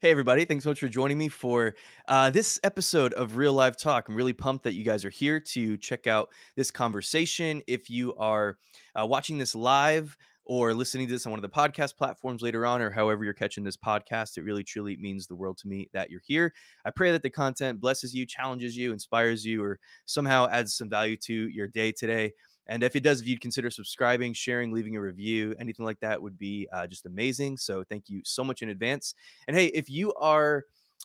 Hey, everybody. Thanks so much for joining me for uh, this episode of Real Live Talk. I'm really pumped that you guys are here to check out this conversation. If you are uh, watching this live or listening to this on one of the podcast platforms later on, or however you're catching this podcast, it really truly means the world to me that you're here. I pray that the content blesses you, challenges you, inspires you, or somehow adds some value to your day today. And if it does, if you'd consider subscribing, sharing, leaving a review, anything like that would be uh, just amazing. So thank you so much in advance. And hey, if you are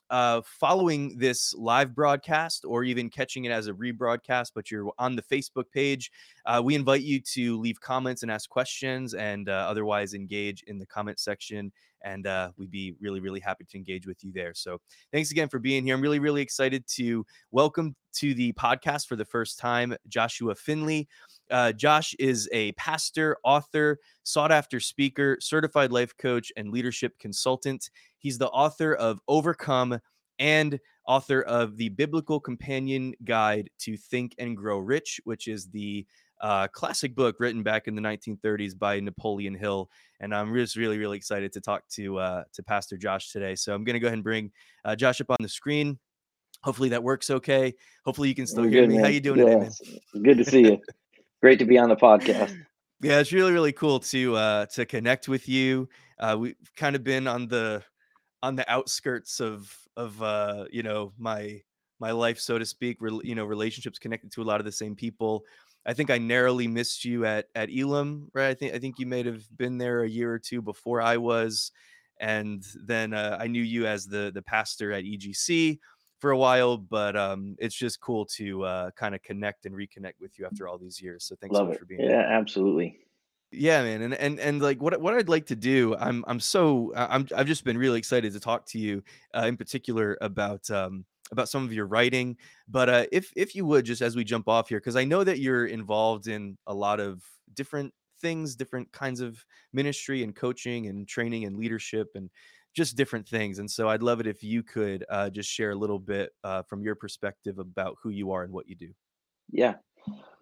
uh, following this live broadcast or even catching it as a rebroadcast, but you're on the Facebook page, uh, we invite you to leave comments and ask questions and uh, otherwise engage in the comment section. And uh, we'd be really, really happy to engage with you there. So thanks again for being here. I'm really, really excited to welcome to the podcast for the first time Joshua Finley. Uh, Josh is a pastor, author, sought after speaker, certified life coach, and leadership consultant. He's the author of Overcome and author of the Biblical Companion Guide to Think and Grow Rich, which is the uh, classic book written back in the 1930s by Napoleon Hill. And I'm just really, really excited to talk to uh, to Pastor Josh today. So I'm going to go ahead and bring uh, Josh up on the screen. Hopefully that works okay. Hopefully you can still hear me. man. How you doing Yes. today, man? Good to see you. Great to be on the podcast. Yeah, it's really really cool to uh to connect with you. Uh we've kind of been on the on the outskirts of of uh you know my my life so to speak, rel- you know, relationships connected to a lot of the same people. I think I narrowly missed you at at Elim, right? I think I think you may have been there a year or two before I was and then uh, I knew you as the the pastor at EGC for a while, but um, it's just cool to uh, kind of connect and reconnect with you after all these years. So thanks so much it. for being here. Yeah, absolutely. Yeah, man, and and and like what what I'd like to do, I'm I'm so I'm I've just been really excited to talk to you uh, in particular about um about some of your writing. But uh, if if you would just as we jump off here, because I know that you're involved in a lot of different things, different kinds of ministry and coaching and training and leadership and just different things. And so I'd love it if you could uh, just share a little bit uh, from your perspective about who you are and what you do. Yeah.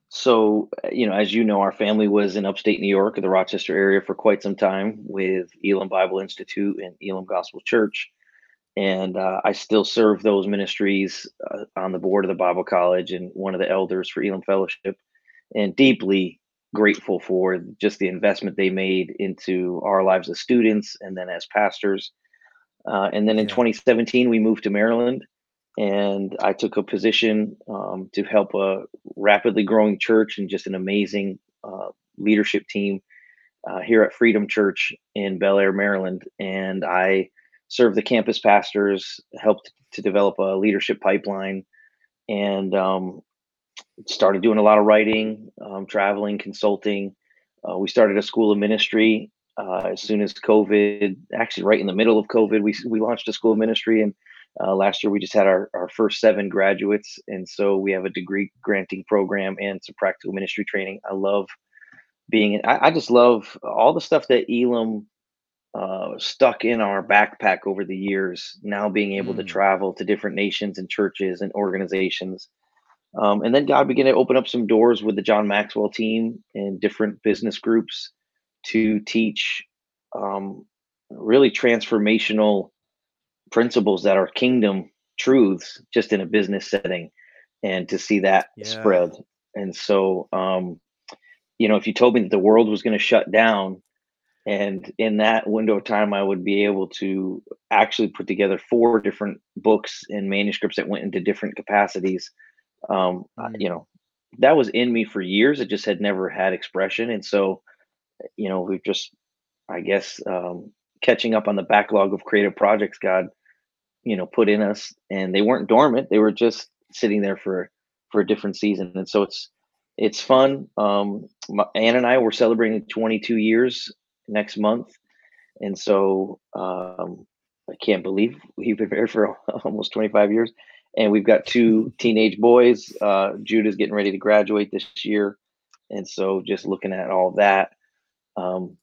So, uh, you know, as you know, our family was in upstate New York, the Rochester area, for quite some time with Elim Bible Institute and Elim Gospel Church. And uh, I still serve those ministries uh, on the board of the Bible College and one of the elders for Elim Fellowship, and deeply grateful for just the investment they made into our lives as students and then as pastors Uh, and then in Yeah. 2017, we moved to Maryland, and I took a position um, to help a rapidly growing church and just an amazing uh, leadership team uh, here at Freedom Church in Bel Air, Maryland. And I served the campus pastors, helped to develop a leadership pipeline, and um, started doing a lot of writing, um, traveling, consulting. Uh, we started a school of ministry uh, as soon as COVID, actually right in the middle of COVID, we, we launched a school of ministry. And uh, last year we just had our, our first seven graduates. And so we have a degree granting program and some practical ministry training. I love being, I, I just love all the stuff that Elim uh, stuck in our backpack over the years, now being able to Mm, travel to different nations and churches and organizations um, and then God began to open up some doors with the John Maxwell team and different business groups to teach um, really transformational principles that are kingdom truths just in a business setting and to see that yeah. spread. And so, um, you know, if you told me that the world was going to shut down and in that window of time, I would be able to actually put together four different books and manuscripts that went into different capacities um, I- you Mm, know, that was in me for years. It just had never had expression. And so, you know, we've just, I guess, um, catching up on the backlog of creative projects God, you know, put in us, and they weren't dormant. They were just sitting there for for a different season. And so it's it's fun. Um, my, Anna and I were celebrating 22 years next month, and so um, I can't believe we've been married for almost 25 years. And we've got two teenage boys. Uh, Judah's getting ready to graduate this year. And so just looking at all that, um,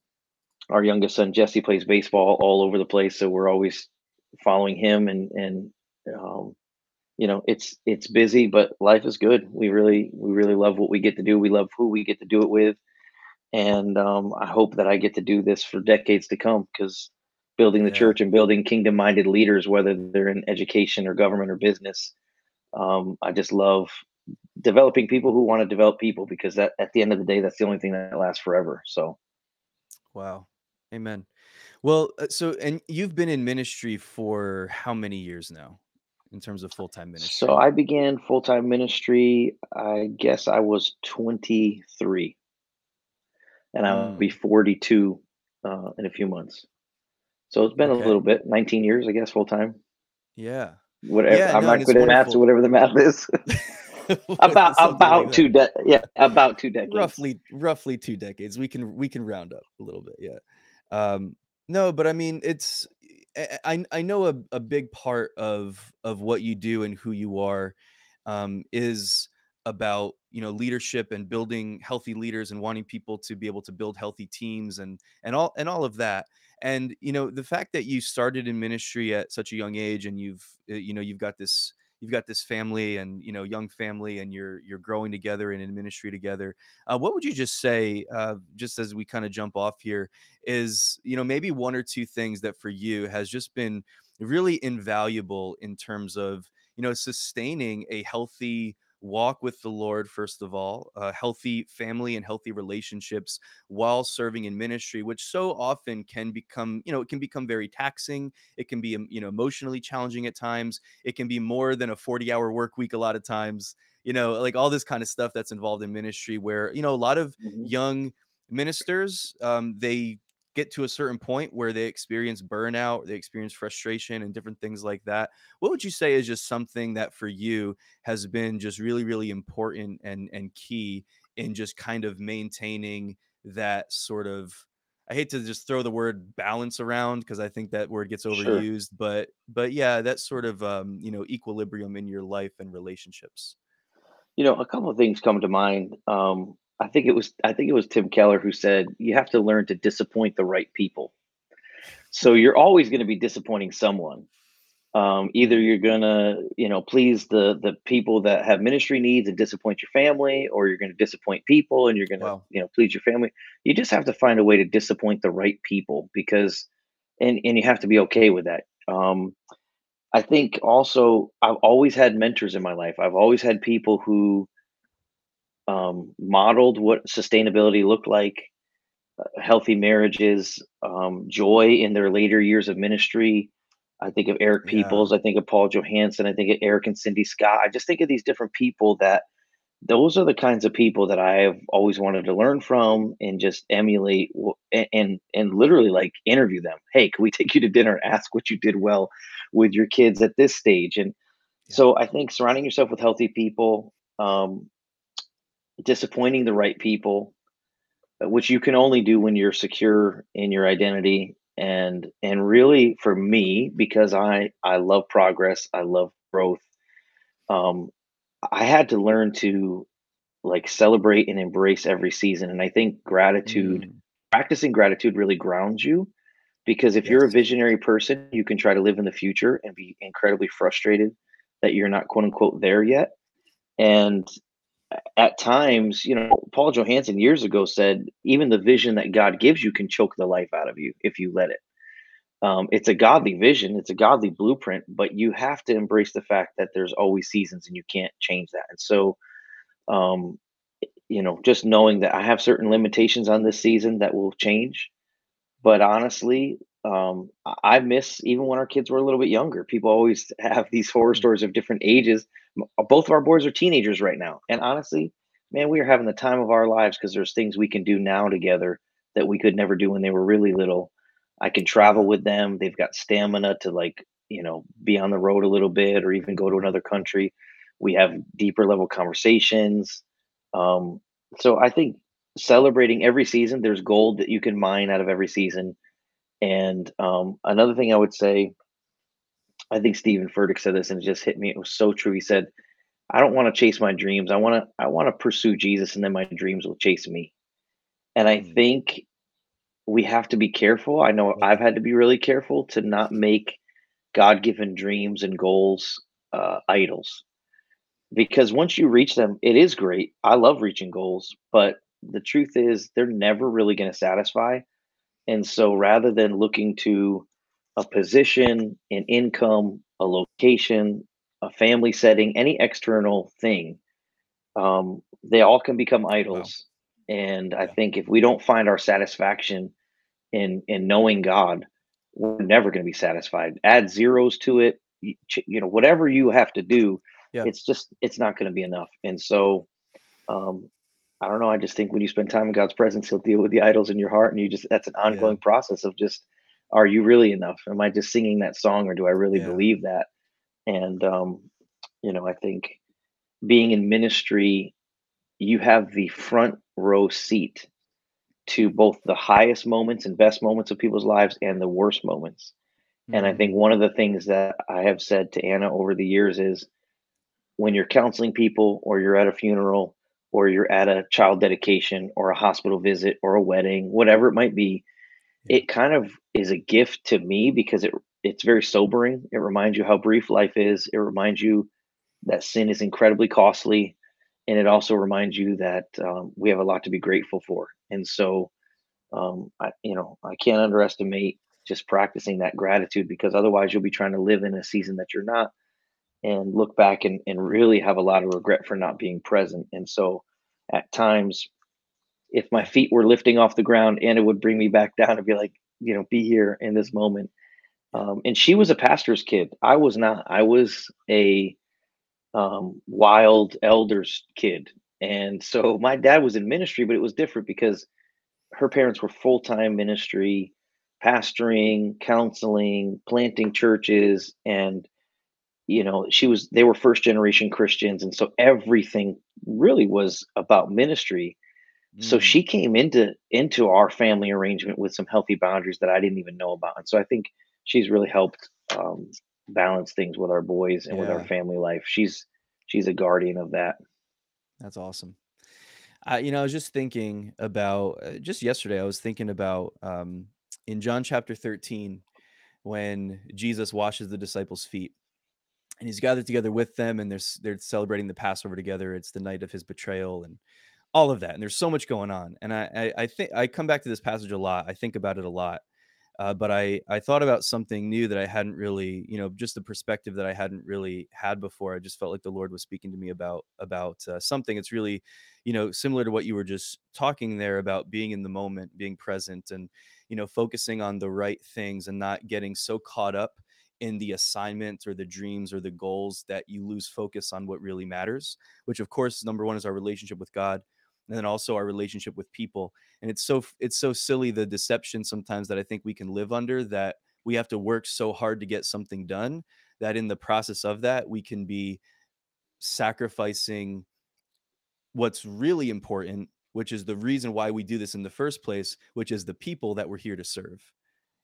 our youngest son Jesse plays baseball all over the place. So we're always following him and, and, um, you know, it's, it's busy, but life is good. We really, we really love what we get to do. We love who we get to do it with. And um, I hope that I get to do this for decades to come because building the Yeah. church and building kingdom minded leaders, whether they're in education or government or business. Um, I just love developing people who want to develop people because that at the end of the day, that's the only thing that lasts forever. So, Wow. Amen. Well, uh, so and you've been in ministry for how many years now in terms of full-time ministry? so? I began full time ministry. I guess I was 23, and I'll be Mm, 42 uh, in a few months. So it's been a little bit, 19 years, I guess, full time. Yeah. Whatever. Yeah, I'm no, not good at math, so whatever the math is. about Something like about two de- yeah, about two decades. Roughly roughly 2 decades. We can we can round up a little bit, yeah. Um, no, but I mean, it's I I I know a a big part of of what you do and who you are, um, is about, you know, leadership and building healthy leaders and wanting people to be able to build healthy teams and and all and all of that. And, you know, the fact that you started in ministry at such a young age and you've, uh, you know, you've got this you've got this family and, you know, young family and you're you're growing together and in ministry together. Uh, what would you just say, uh, just as we kind of jump off here, is you know maybe one or two things that for you has just been really invaluable in terms of you know sustaining a healthy walk with the lord first of all uh, healthy family and healthy relationships while serving in ministry which so often can become you know it can become very taxing it can be um, you know emotionally challenging at times it can be more than a 40 hour work week a lot of times you know like all this kind of stuff that's involved in ministry where you know a lot of Mhm. young ministers um, they get to a certain point where they experience burnout, they experience frustration and different things like that. What would you say is just something that for you has been just really, really important and and key in just kind of maintaining that sort of I hate to just throw the word balance around because I think that word gets Sure. overused, but but yeah, that sort of um, you know, equilibrium in your life and relationships. You know, a couple of things come to mind. Um, I think it was I think it was Tim Keller who said you have to learn to disappoint the right people. So you're always going to be disappointing someone. Um, either you're gonna, you know, please the the people that have ministry needs and disappoint your family, or you're gonna disappoint people and you're gonna, wow. you know, please your family. You just have to find a way to disappoint the right people because, and and you have to be okay with that. Um, I think also I've always had mentors in my life. I've always had people who um, modeled what sustainability looked like, healthy marriages, um, joy in their later years of ministry. I think of Eric Yeah. Peoples. I think of Paul Johansson. I think of Eric and Cindy Scott. I just think of these different people that those are the kinds of people that I have always wanted to learn from and just emulate w- a- and and literally like interview them. Hey, can we take you to dinner? Ask what you did well with your kids at this stage. And Yeah. so I think surrounding yourself with healthy people, um, disappointing the right people, uh, which you can only do when you're secure in your identity. And and really for me because i i love progress i love growth um i had to learn to like celebrate and embrace every season. And i think gratitude Mm, practicing gratitude really grounds you because if you're a visionary person you can try to live in the future and be incredibly frustrated that you're not quote unquote there yet. And at times, you know, Paul Johansson years ago said, even the vision that God gives you can choke the life out of you if you let it. Um, it's a godly vision, it's a godly blueprint, but you have to embrace the fact that there's always seasons and you can't change that. And so, um, you know, just knowing that I have certain limitations on this season that will change. But honestly, um, I miss even when our kids were a little bit younger. People always have these horror Mm, stories of different ages. Both of our boys are teenagers right now, and honestly, man, we are having the time of our lives because there's things we can do now together that we could never do when they were really little. I can travel with them. They've got stamina to like you know be on the road a little bit or even go to another country. We have deeper level conversations. Um, so I think celebrating every season, there's gold that you can mine out of every season and um, another thing I would say, I think Steven Furtick said this and it just hit me. It was so true. He said, "I don't want to chase my dreams. I want to. I want to pursue Jesus, and then my dreams will chase me." And I Mm, think we have to be careful. I know I've had to be really careful to not make God-given dreams and goals uh, idols, because once you reach them, it is great. I love reaching goals, but the truth is, they're never really going to satisfy. And so, rather than looking to a position, an income, a location, a family setting, any external thing, um, they all can become Wow. idols. And I think if we don't find our satisfaction in in knowing God, we're never going to be satisfied. Add zeros to it, you, you know, whatever you have to do, Yeah. it's just it's not going to be enough. And so, um, I don't know. I just think when you spend time in God's presence, He'll deal with the idols in your heart, and you just that's an Yeah. ongoing process of just, are you really enough? Am I just singing that song, or do I really Yeah. believe that? And um, you know, I think being in ministry, you have the front row seat to both the highest moments and best moments of people's lives and the worst moments. And I Mhm. think one of the things that I have said to Anna over the years is when you're counseling people or you're at a funeral or you're at a child dedication or a hospital visit or a wedding, whatever it might be. It kind of is a gift to me because it it's very sobering. It reminds you how brief life is. It reminds you that sin is incredibly costly, and it also reminds you that um, we have a lot to be grateful for. And so, um, I, you know, I can't underestimate just practicing that gratitude because otherwise you'll be trying to live in a season that you're not and look back and, and really have a lot of regret for not being present. And so at times, if my feet were lifting off the ground, Anna would bring me back down and be like, you know, be here in this moment. Um, and she was a pastor's kid. I was not. I was a um, wild elders kid. And so my dad was in ministry, but it was different because her parents were full time ministry, pastoring, counseling, planting churches, and you know she was they were first generation Christians, and so everything really was about ministry. So Mm. she came into into our family arrangement with some healthy boundaries that I didn't even know about, and so I think she's really helped um, balance things with our boys and with our family life. She's she's a guardian of that. That's awesome. I, you know, I was just thinking about uh, just yesterday. I was thinking about um, in John chapter thirteen when Jesus washes the disciples' feet, and he's gathered together with them, and they're they're celebrating the Passover together. It's the night of his betrayal, and all of that. And there's so much going on. And I, I, I think I come back to this passage a lot. I think about it a lot uh, but I I thought about something new that I hadn't really, you know, just the perspective that I hadn't really had before. I just felt like the Lord was speaking to me about about uh, something. It's really, you know, similar to what you were just talking there about being in the moment, being present, and you know, focusing on the right things and not getting so caught up in the assignments or the dreams or the goals that you lose focus on what really matters. Which, of course, number one is our relationship with God, and then also our relationship with people and it's so it's so silly the deception sometimes that I think we can live under that we have to work so hard to get something done that in the process of that we can be sacrificing what's really important, which is the reason why we do this in the first place, which is the people that we're here to serve.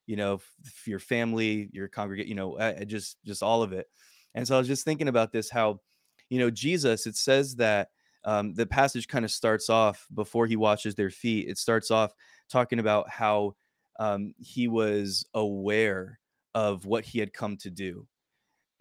You know, your family, your congregate, you know, just just all of it. And so I was just thinking about this how, you know, Jesus, it says that um, the passage kind of starts off before he washes their feet. It starts off talking about how um, he was aware of what he had come to do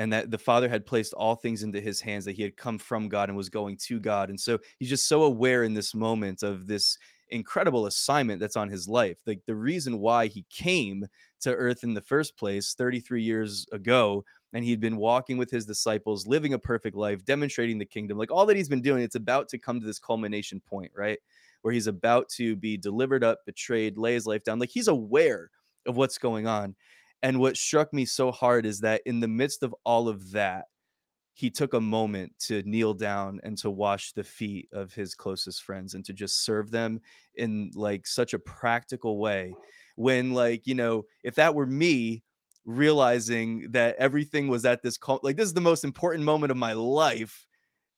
and that the father had placed all things into his hands that he had come from god and was going to god and so he's just so aware in this moment of this incredible assignment that's on his life like the reason why he came to earth in the first place 33 years ago and he'd been walking with his disciples living a perfect life demonstrating the kingdom like all that he's been doing it's about to come to this culmination point right where he's about to be delivered up betrayed lay his life down like he's aware of what's going on and what struck me so hard is that in the midst of all of that, he took a moment to kneel down and to wash the feet of his closest friends and to just serve them in like such a practical way. When, like, you know, if that were me realizing that everything was at this, cul- like, this is the most important moment of my life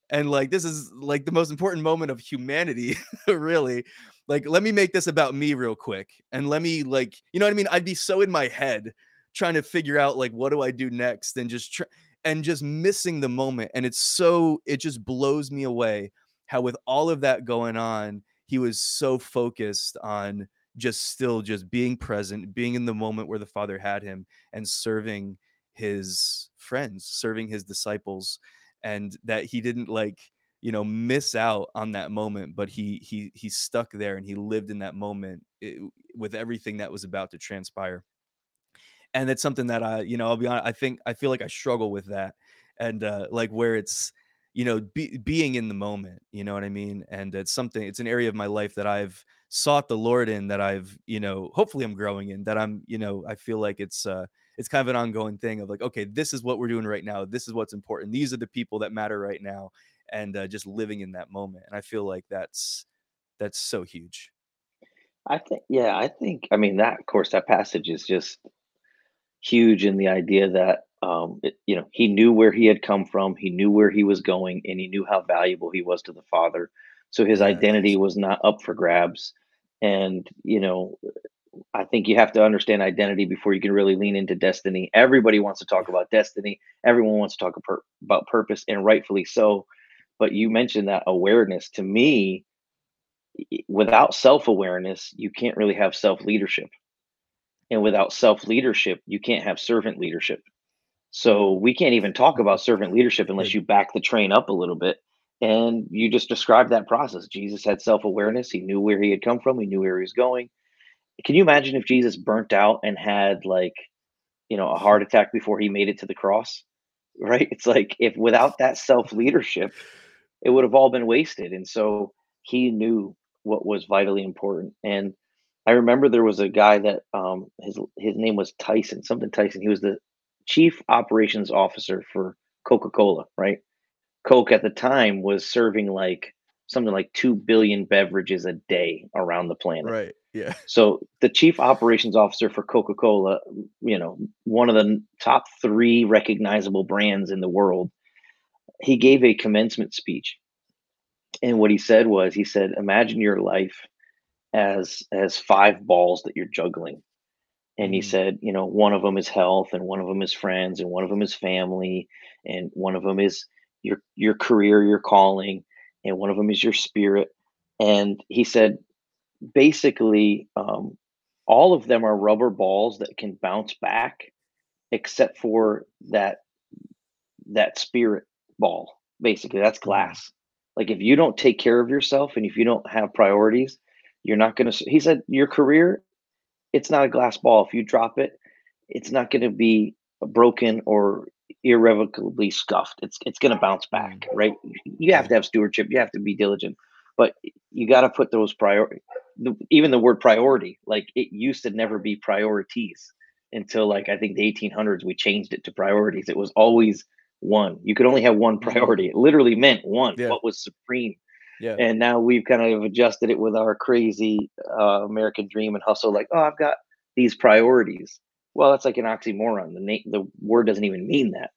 and like this is like the most important moment of humanity really. Like let me make this about me real quick and let me like you know what i mean? I'd be so in my head trying to figure out like what do i do next and just tr- and just missing the moment and it's so it just blows me away how with all of that going on he was so focused on just still just being present being in the moment where the father had him and serving his friends serving his disciples and that he didn't like you know miss out on that moment but he he he stuck there and he lived in that moment i- with everything that was about to transpire and it's something that I, you know, I'll be honest, I think I feel like I struggle with that, and uh, like where it's, you know, be, being in the moment. You know what I mean? And it's something. It's an area of my life that I've sought the Lord in. That I've, you know, hopefully I'm growing in. That I'm, you know, I feel like it's. uh it's kind of an ongoing thing of like, okay, this is what we're doing right now. This is what's important. These are the people that matter right now, and uh, just living in that moment. And I feel like that's that's so huge. I think, yeah, I think, I mean, that, of course, that passage is just huge in the idea that, um, it, you know, he knew where he had come from, he knew where he was going, and he knew how valuable he was to the Father. So his identity was not up for grabs. And, you know, I think you have to understand identity before you can really lean into destiny. Everybody wants to talk about destiny. Everyone wants to talk about purpose, and rightfully so. But you mentioned that awareness. To me, without self awareness, you can't really have self leadership. And without self leadership, you can't have servant leadership. So we can't even talk about servant leadership unless you back the train up a little bit. And you just described that process. Jesus had self awareness. He knew where he had come from, he knew where he was going. Can you imagine if Jesus burnt out and had like, you know, a heart attack before he made it to the cross? Right? It's like if without that self leadership, it would have all been wasted. And so he knew what was vitally important. And I remember there was a guy that um, his his name was Tyson, something Tyson. He was the chief operations officer for Coca Cola. Right? Coke at the time was serving like something like two billion beverages a day around the planet. Right. Yeah. So the chief operations officer for Coca Cola, you know, one of the top three recognizable brands in the world, he gave a commencement speech and what he said was, he said, "Imagine your life as as 5 balls that you're juggling." And he Mhm. said, you know, one of them is health, and one of them is friends, and one of them is family, and one of them is your your career, your calling, and one of them is your spirit. And he said, basically, um, all of them are rubber balls that can bounce back, except for that that spirit ball. Basically, that's Mm. glass. Like if you don't take care of yourself and if you don't have priorities, you're not going to. He said, your career, it's not a glass ball. If you drop it, it's not going to be broken or irrevocably scuffed. It's it's going to bounce back, right? You have to have stewardship. You have to be diligent, but you got to put those priority. Even the word priority, like it used to never be priorities until like I think the 1800s. We changed it to priorities. It was always one. You could only have one Mm. priority. It literally meant one. Yeah. What was supreme Yeah. and now we've kind of adjusted it with our crazy uh, American dream and hustle. Like, oh, I've got these priorities. Well, that's like an oxymoron. The na- the word doesn't even mean that.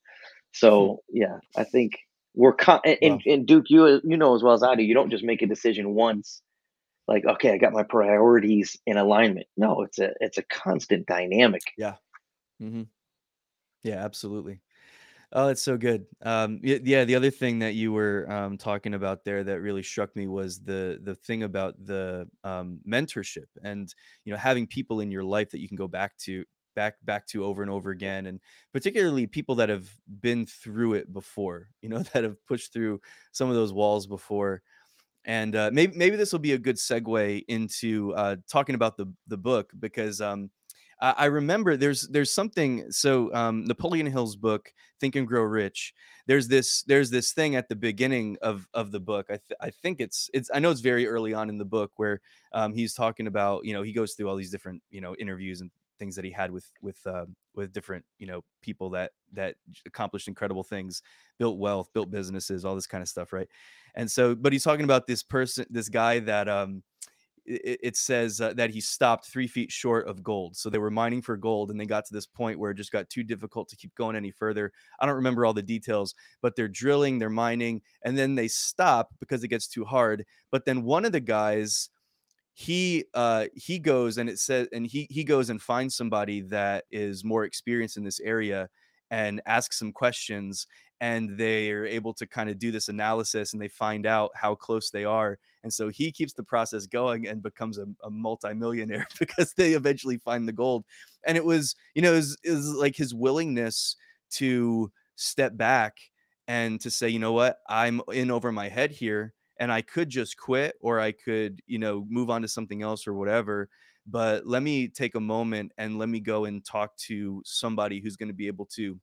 So yeah, I think we're con- and, Wow. and Duke, you you know as well as I do. You don't just make a decision once. Like, okay, I got my priorities in alignment. No, it's a it's a constant dynamic. Yeah. Mm-hmm. Yeah, absolutely. Oh, it's so good. Um, yeah, the other thing that you were um, talking about there that really struck me was the the thing about the um, mentorship and you know having people in your life that you can go back to back back to over and over again, and particularly people that have been through it before, you know, that have pushed through some of those walls before. And uh, maybe maybe this will be a good segue into uh, talking about the the book because um, I, I remember there's there's something. So um, Napoleon Hill's book, Think and Grow Rich. There's this there's this thing at the beginning of of the book. I th- I think it's it's I know it's very early on in the book where um, he's talking about you know he goes through all these different you know interviews and things that he had with with uh, with different you know people that that accomplished incredible things, built wealth, built businesses, all this kind of stuff, right? And so, but he's talking about this person, this guy that um, it, says uh, that he stopped three feet short of gold. So they were mining for gold, and they got to this point where it just got too difficult to keep going any further. I don't remember all the details, but they're drilling, they're mining, and then they stop because it gets too hard. But then one of the guys he uh he goes and it says and he he goes and finds somebody that is more experienced in this area and asks some questions and they are able to kind of do this analysis and they find out how close they are. And so he keeps the process going and becomes a, a multimillionaire because they eventually find the gold. And it was you know is is like his willingness to step back and to say you know what? I'm in over my head here and I could just quit or I could, you know, move on to something else or whatever. but let me take a moment and let me go and talk to somebody who's going to be able to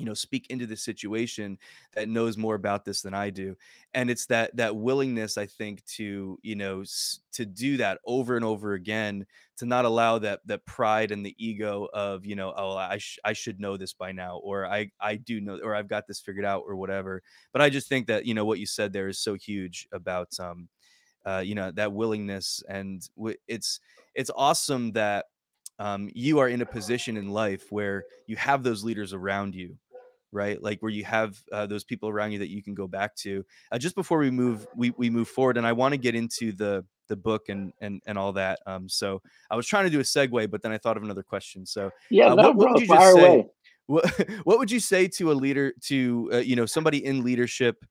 you know speak into the situation that knows more about this than i do and it's that that willingness i think to you know s- to do that over and over again to not allow that that pride and the ego of you know oh i sh- i should know this by now or i i do know or i've got this figured out or whatever but i just think that you know what you said there is so huge about um uh you know that willingness and w- it's it's awesome that um, you are in a position in life where you have those leaders around you right? Like where you have uh, those people around you that you can go back to. Uh, just before we move, we we move forward, and I want to get into the the book and and and all that. Um, so I was trying to do a segue, but then I thought of another question. So, Yeah, uh, no, what what would you just say? away. What what would you say to a leader to uh, you know somebody in leadership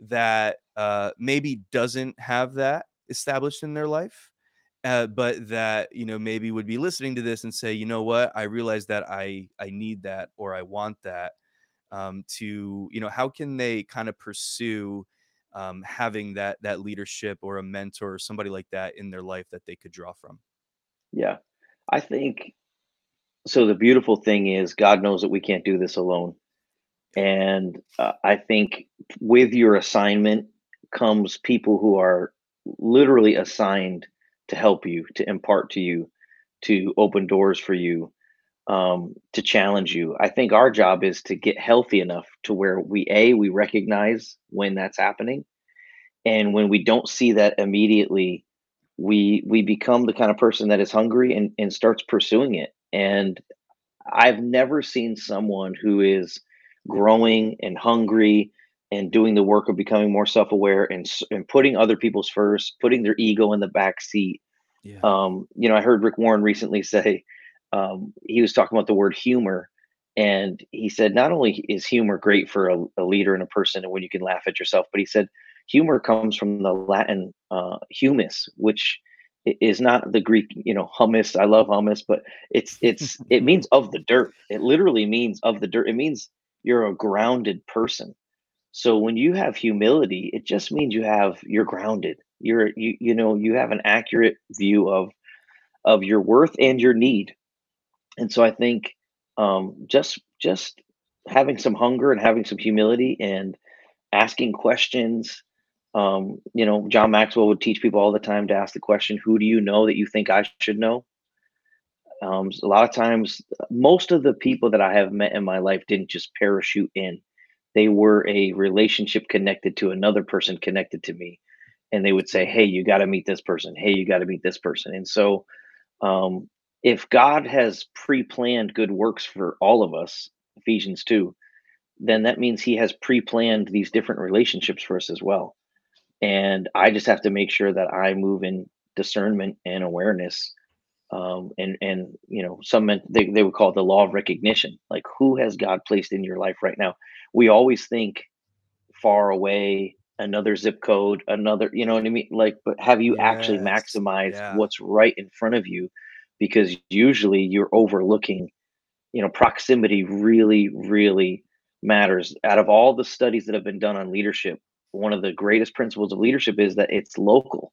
that uh, maybe doesn't have that established in their life? Uh, but that you know maybe would be listening to this and say, you know what, I realize that I I need that or I want that um, to you know how can they kind of pursue um, having that that leadership or a mentor or somebody like that in their life that they could draw from Yeah. I think so the beautiful thing is God knows that we can't do this alone. And uh, I think with your assignment comes people who are literally assigned to help you, to impart to you, to open doors for you, um, to challenge you. I think our job is to get healthy enough to where we a we recognize when that's happening, and when we don't see that immediately, we we become the kind of person that is hungry and, and starts pursuing it. And I've never seen someone who is growing and hungry and doing the work of becoming more self-aware and and putting other people's first, putting their ego in the back seat. yeah Um, you know, I heard Rick Warren recently say um, he was talking about the word humor, and he said not only is humor great for a, a leader and a person, and when you can laugh at yourself, but he said humor comes from the Latin uh, humus, which is not the Greek, you know, hummus. I love hummus, but it's it's it means of the dirt. It literally means of the dirt. It means you're a grounded person. So when you have humility, it just means you have you're grounded. You're you you know you have an accurate view of of your worth and your need. And so I think um, just just having some hunger and having some humility and asking questions. Um, you know, John Maxwell would teach people all the time to ask the question, "Who do you know that you think I should know?" Um, a lot of times, most of the people that I have met in my life didn't just parachute in. They were a relationship connected to another person connected to me. And they would say, Hey, you got to meet this person. Hey, you got to meet this person. And so, um, if God has pre planned good works for all of us, Ephesians 2, then that means he has pre planned these different relationships for us as well. And I just have to make sure that I move in discernment and awareness um, and and you know some men, they, they would call it the law of recognition. Like who has god placed in your life right now? We always think far away another zip code another you know what i mean? Like but have you actually maximized yeah. what's right in front of you because usually you're overlooking you know proximity really really matters out of all the studies that have been done on leadership one of the greatest principles of leadership is that it's local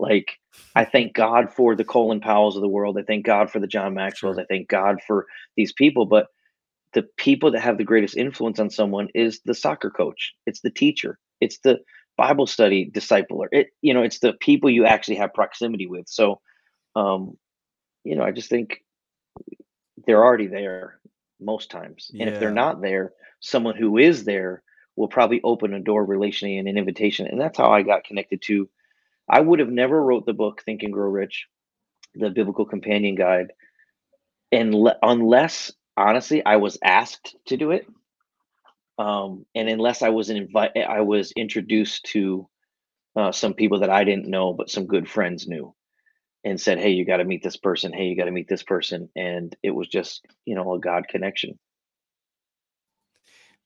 like, I thank God for the Colin Powells of the world. I thank God for the John Maxwells. I thank God for these people. But the people that have the greatest influence on someone is the soccer coach. It's the teacher. It's the Bible study discipler. It, you know, it's the people you actually have proximity with. So, um, you know, I just think they're already there most times. And if they're not there, someone who is there will probably open a door relationally and an invitation. And that's how I got connected to. I would have never wrote the book Think and Grow Rich the biblical companion guide and unless honestly i was asked to do it um, and unless i was invite i was introduced to uh, some people that i didn't know but some good friends knew and said hey you got to meet this person. Hey you got to meet this person. And it was just you know a god connection.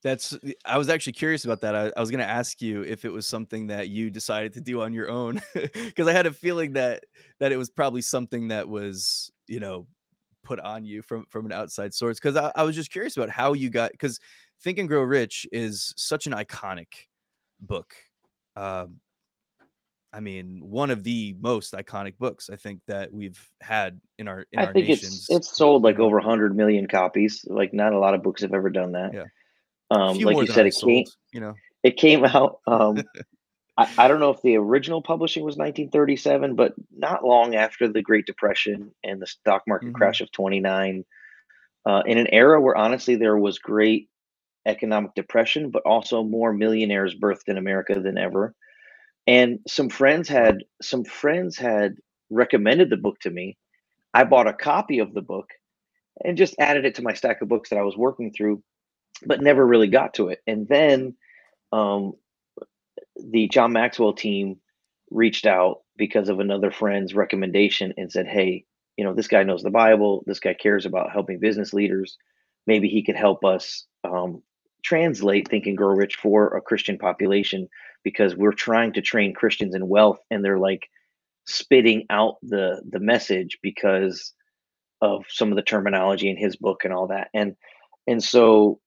That's i was actually curious about that. I, I was going to ask you if it was something that you decided to do on your own because i had a feeling that that it was probably something that was you know put on you from from an outside source because I, I was just curious about how you got because think and grow rich is such an iconic book um I mean, one of the most iconic books I think that we've had in our in I our think it's nation's, it's sold like over 100 million copies. Like not a lot of books have ever done that. Yeah. Um, like you said, it came you know? it came out. Um, I, I don't know if the original publishing was 1937, but not long after the Great Depression and the stock market Mhm. crash of 29, uh, in an era where honestly there was great economic depression, but also more millionaires birthed in America than ever. And some friends had some friends had recommended the book to me. I bought a copy of the book and just added it to my stack of books that I was working through, but never really got to it. And then um, the John Maxwell team reached out because of another friend's recommendation and said, "Hey, you know, this guy knows the Bible. This guy cares about helping business leaders. Maybe he could help us um, translate Think and Grow Rich for a Christian population because we're trying to train Christians in wealth, and they're like spitting out the the message because of some of the terminology in his book and all that." And and so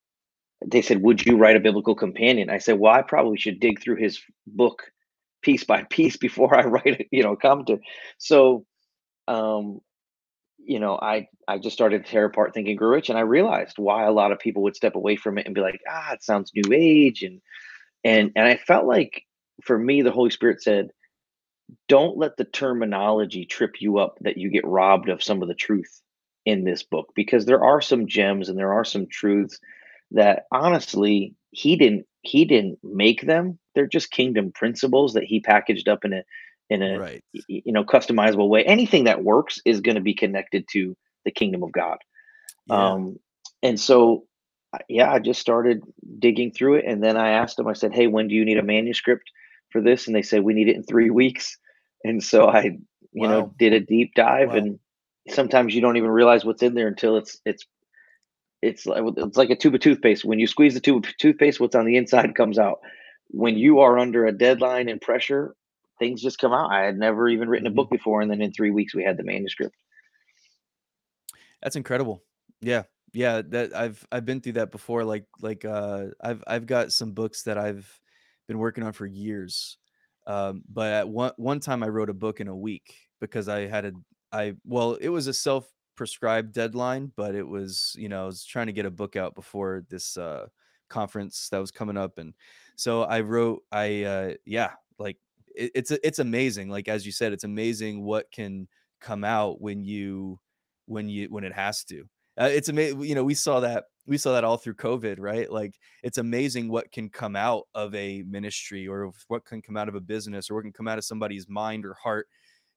they said, "Would you write a biblical companion?" I said, "Well, I probably should dig through his book piece by piece before I write it, you know, commentary." So, um, you know, I I just started to tear apart Think and Grow Rich, and I realized why a lot of people would step away from it and be like, "Ah, it sounds new age," and and and I felt like for me, the Holy Spirit said, "Don't let the terminology trip you up that you get robbed of some of the truth in this book because there are some gems and there are some truths that honestly he didn't he didn't make them. They're just kingdom principles that he packaged up in a in a Right. you know customizable way. Anything that works is going to be connected to the kingdom of God. Yeah. Um, and so yeah, I just started digging through it, and then I asked them. I said, "Hey, when do you need a manuscript for this?" And they said, "We need it in three weeks." And so I, you know, did a deep dive, Wow. and sometimes you don't even realize what's in there until it's it's it's like it's like a tube of toothpaste. When you squeeze the tube of toothpaste, what's on the inside comes out. When you are under a deadline and pressure, things just come out. I had never even written a Mhm. book before, and then in three weeks we had the manuscript. That's incredible. Yeah. Yeah, that I've I've been through that before, like like, uh, I've I've got some books that I've been working on for years, um, but at one one time I wrote a book in a week because I had a I well, it was a self-prescribed deadline, but it was, you know, I was trying to get a book out before this, uh, conference that was coming up, and so I wrote I, uh yeah, like, it it's it's amazing, like, as you said, it's amazing what can come out when you when you when it has to. Uh, it's amazing, you know, we saw that we saw that all through COVID, right? Like, it's amazing what can come out of a ministry or what can come out of a business or what can come out of somebody's mind or heart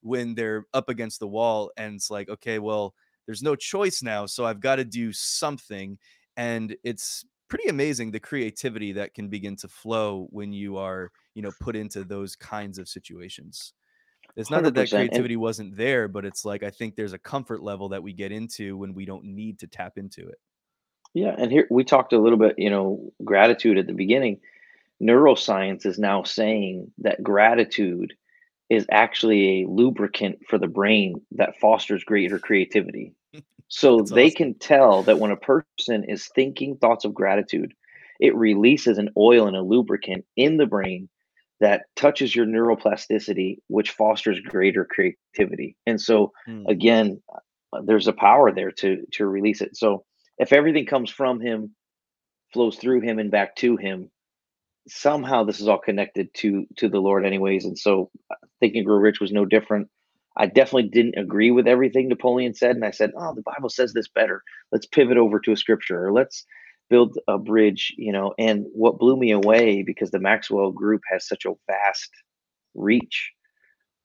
when they're up against the wall and it's like, okay, well, there's no choice now, so I've got to do something. And it's pretty amazing the creativity that can begin to flow when you are, you know, put into those kinds of situations. It's not that that 100%. And creativity wasn't there, but it's like I think there's a comfort level that we get into when we don't need to tap into it. yeah, and here we talked a little bit, you know, gratitude at the beginning. Neuroscience is now saying that gratitude is actually a lubricant for the brain that fosters greater creativity. So That's they awesome. can tell that when a person is thinking thoughts of gratitude, it releases an oil and a lubricant in the brain that touches your neuroplasticity, which fosters greater creativity. And so, Mm, again, uh, there's a power there to to release it. So if everything comes from him, flows through him, and back to him, somehow this is all connected to to the Lord, anyways. And so, thinking Think and Grow Rich was no different. I definitely didn't agree with everything Napoleon said, and I said, "Oh, the Bible says this better. Let's pivot over to a scripture, or let's build a bridge." You know, and what blew me away because the Maxwell Group has such a vast reach.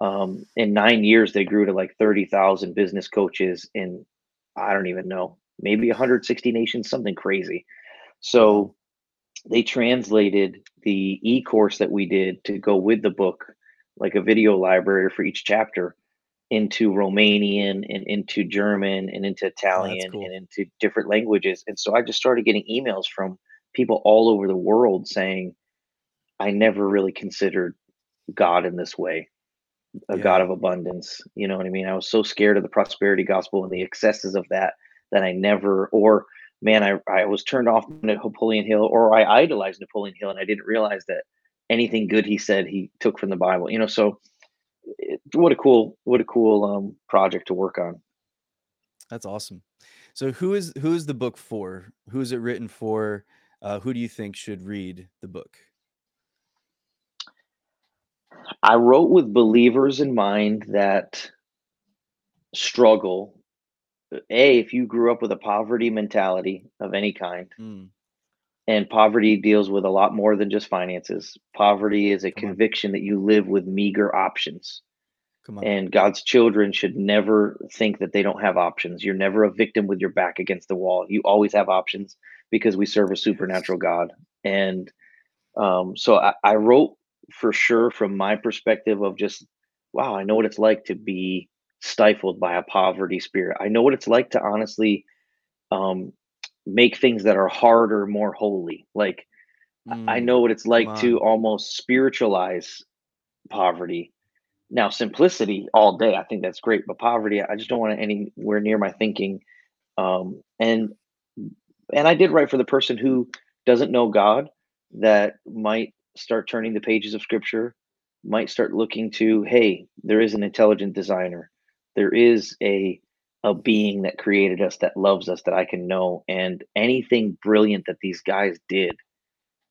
Um, in nine years, they grew to like thirty thousand business coaches in I don't even know, maybe 160 nations, something crazy. So they translated the e-course that we did to go with the book, like a video library for each chapter, into Romanian and into German and into Oh, Italian cool. and into different languages. And so I just started getting emails from people all over the world saying, I never really considered God in this way, a God of abundance. You know what I mean? I was so scared of the prosperity gospel and the excesses of that that I never, or man, I, I was turned off Napoleon Hill, or I idolized Napoleon Hill and I didn't realize that anything good he said he took from the Bible. You know, so it, what a cool what a cool um, project to work on. That's awesome. So who is who is the book for? Who is it written for? Uh, who do you think should read the book? I wrote with believers in mind that struggle. A, if you grew up with a poverty mentality of any kind, Mm, and poverty deals with a lot more than just finances. Poverty is a come on, conviction that you live with meager options. come on. And God's children should never think that they don't have options. You're never a victim with your back against the wall. You always have options because we serve a supernatural God. And um, so I, I wrote for sure from my perspective of just, wow, I know what it's like to be stifled by a poverty spirit. I know what it's like to honestly um, make things that are harder more holy. Like I Mm, know what it's like to almost spiritualize poverty. Now, simplicity all day, I think that's great, but poverty, I just don't want it anywhere near my thinking. Um, and and I did write for the person who doesn't know God, that might start turning the pages of Scripture, might start looking to, hey, there is an intelligent designer, there is a a being that created us, that loves us, that I can know, and anything brilliant that these guys did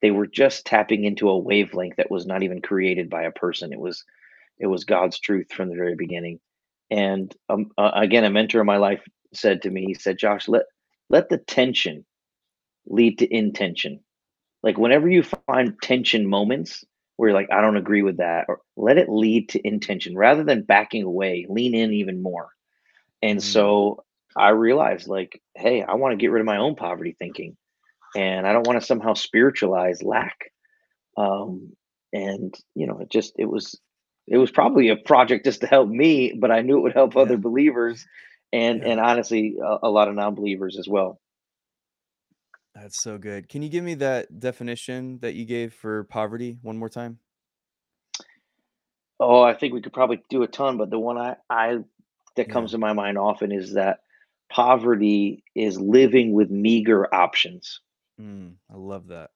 they were just tapping into a wavelength that was not even created by a person. It was it was God's truth from the very beginning. And um, uh, again, a mentor in my life said to me, he said, "Josh, let let the tension lead to intention. Like whenever you find tension moments where you're like, I don't agree with that, or let it lead to intention rather than backing away. Lean in even more." And Mm, so I realized, like, hey, I want to get rid of my own poverty thinking, and I don't want to somehow spiritualize lack um, and you know it just it was it was probably a project just to help me but i knew it would help other believers and yeah. and honestly a, a lot of non-believers as well That's so good. Can you give me that definition that you gave for poverty one more time? oh i think we could probably do a ton but the one i i that Yeah. comes to my mind often is that poverty is living with meager options Mm, I love that.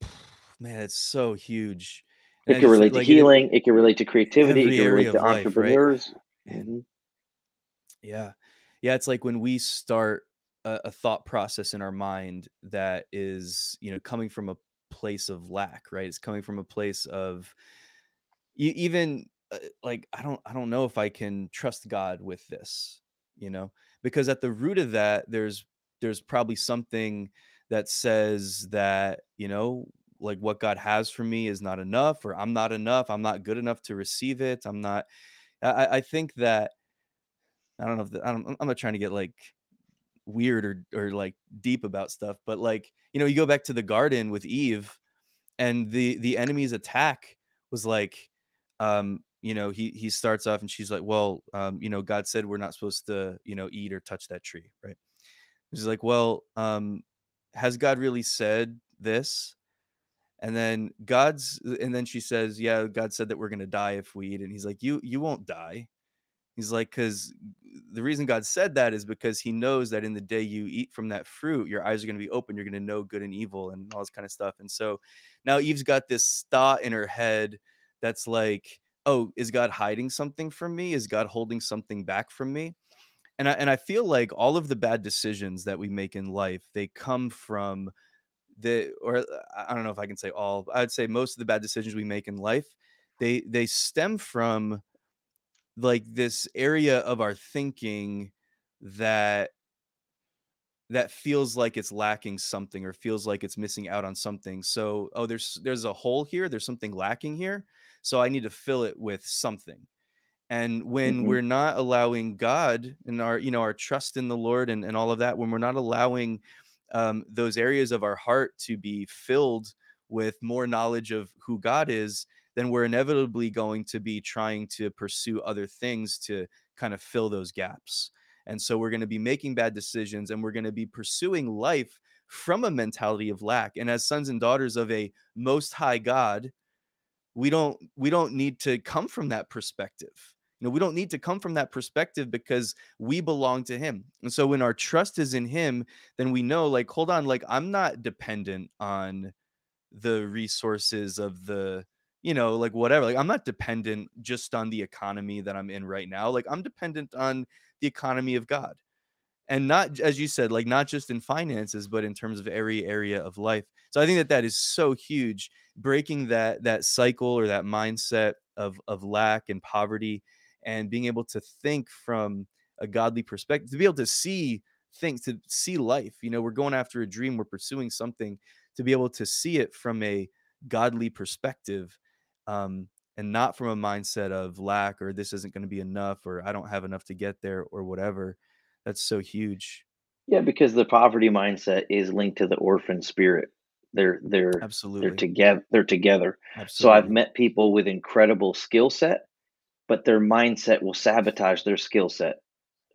Man, it's so huge. And it can just relate to like it healing it can relate to creativity it can relate to life, right? entrepreneurs Man. Mhm. Yeah. Yeah, it's like when we start a, a thought process in our mind that is, you know, coming from a place of lack, right? It's coming from a place of even uh, like I don't I don't know if I can trust God with this, you know? Because at the root of that there's there's probably something that says that, you know, like what God has for me is not enough or I'm not enough, I'm not good enough to receive it. I'm not I, I think that I don't know if the, I don't, I'm not trying to get like weird or or like deep about stuff, but like you know, you go back to the garden with Eve, and the the enemy's attack was like, um, you know, he he starts off and she's like, well, um, you know, God said we're not supposed to, you know, eat or touch that tree, right? She's like, well, um, has God really said this? And then God's, and then she says, yeah, God said that we're gonna die if we eat, and he's like, you you won't die He's like, "'Cause the reason God said that is because he knows that in the day you eat from that fruit, your eyes are gonna be open, you're gonna know good and evil and all this kind of stuff." And so now Eve's got this thought in her head that's like, "Oh, is God hiding something from me? Is God holding something back from me?" And I and I feel like all of the bad decisions that we make in life, they come from the or I don't know if I can say all, I'd say most of the bad decisions we make in life, they they stem from like this area of our thinking that that feels like it's lacking something or feels like it's missing out on something. So, oh, there's there's a hole here, there's something lacking here, so I need to fill it with something. And when Mhm. we're not allowing God and our, you know, our trust in the Lord and, and all of that, when we're not allowing um, those areas of our heart to be filled with more knowledge of who God is, then we're inevitably going to be trying to pursue other things to kind of fill those gaps. And so we're going to be making bad decisions and we're going to be pursuing life from a mentality of lack. And as sons and daughters of a most high God, we don't we don't need to come from that perspective you know we don't need to come from that perspective because we belong to him and so when our trust is in him then we know like hold on like i'm not dependent on the resources of the you know, like whatever. Like I'm not dependent just on the economy that I'm in right now. Like I'm dependent on the economy of God. And not as you said, like not just in finances, but in terms of every area of life. So I think that that is so huge, breaking that that cycle or that mindset of of lack and poverty and being able to think from a godly perspective, to be able to see things, to see life. You know, we're going after a dream, we're pursuing something, to be able to see it from a godly perspective um, and not from a mindset of lack or this isn't going to be enough or I don't have enough to get there or whatever. That's so huge. Yeah, because the poverty mindset is linked to the orphan spirit. They're they're absolutely they're together they're together. So I've met people with incredible skill set, but their mindset will sabotage their skill set.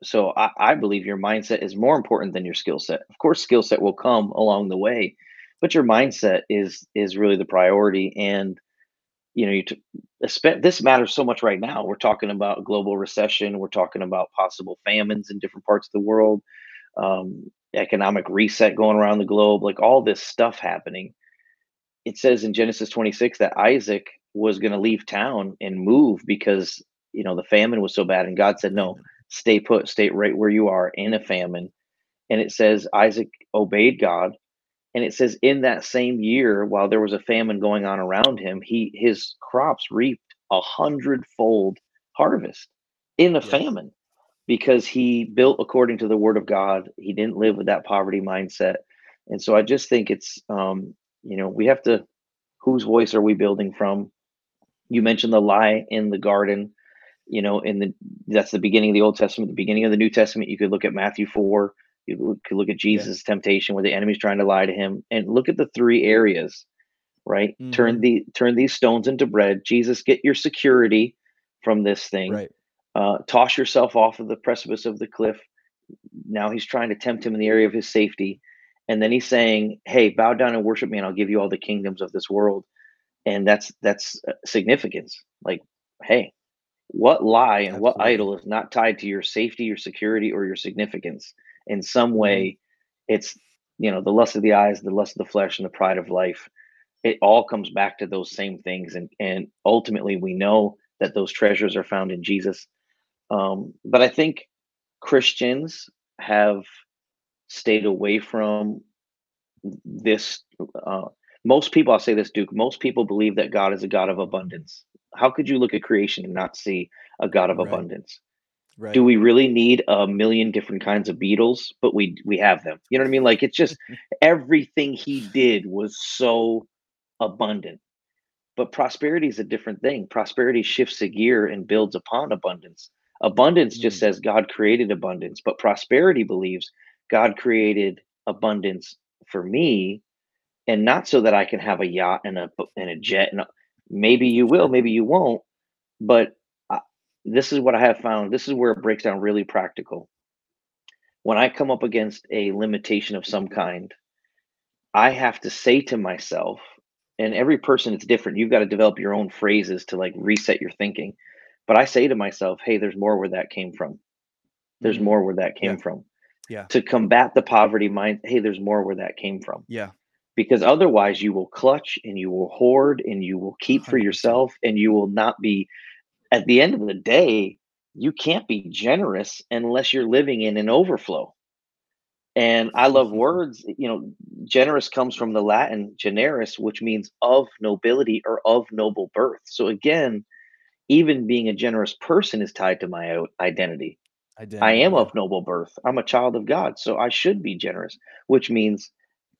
So I, I believe your mindset is more important than your skill set. Of course, skill set will come along the way, but your mindset is is really the priority. And you know, you t- this matters so much right now. We're talking about global recession. We're talking about possible famines in different parts of the world um, economic reset going around the globe, like all this stuff happening. It says in Genesis 26 that Isaac was going to leave town and move because, you know, the famine was so bad. And God said, no, stay put, stay right where you are in a famine. And it says Isaac obeyed God. And it says in that same year, while there was a famine going on around him, he his crops reaped a hundredfold harvest in a Yes. famine because he built according to the word of God. He didn't live with that poverty mindset. And so I just think it's um, you know, we have to whose voice are we building from? You mentioned the lie in the garden, you know, in the that's the beginning of the Old Testament, the beginning of the New Testament. You could look at Matthew 4, you look- could look at Yeah. Jesus' temptation where the enemy's trying to lie to him, and look at the three areas, right? Turn hmm the turn these stones into bread. Jesus, get your security from this thing. Right. Uh, toss yourself off of the precipice of the cliff now he's trying to tempt him in the area of his safety. And then he's saying, "Hey, bow down and worship me, and I'll give you all the kingdoms of this world." And that's that's uh, significance. Like, hey, what lie and what idol is not tied to your safety, your security, or your significance in some hmm way? It's you know the lust of the eyes, the lust of the flesh, and the pride of life. It all comes back to those same things, and and ultimately we know that those treasures are found in Jesus. Um, but I think Christians have stayed away from this. Uh, most people, I'll say this, Duke, most people believe that God is a God of abundance. How could you look at creation and not see a God of Right. abundance? Do we really need a million different kinds of beetles? But we we have them. You know what I mean? Like it's just everything he did was so abundant. But prosperity is a different thing. Prosperity shifts a gear and builds upon abundance. Abundance just Mm. says God created abundance, but prosperity believes God created abundance for me and not so that I can have a yacht and a and a jet and a, maybe you will, maybe you won't, but this is what I have found. This is where it breaks down really practical. When I come up against a limitation of some kind, I have to say to myself, and every person it's different. You've got to develop your own phrases to like reset your thinking. But I say to myself, hey, there's more where that came from. There's Mm. more where that Yeah. came from. Yeah. To combat the poverty mind, hey, there's more where that came from. Yeah. Because otherwise you will clutch and you will hoard and you will keep for 100%. yourself and you will not be at the end of the day, you can't be generous unless you're living in an overflow. And I love words, you know, generous comes from the Latin generis, which means of nobility or of noble birth. So again, even being a generous person is tied to my o- identity. I Identity. am of noble birth. I'm a child of God, so I should be generous, which means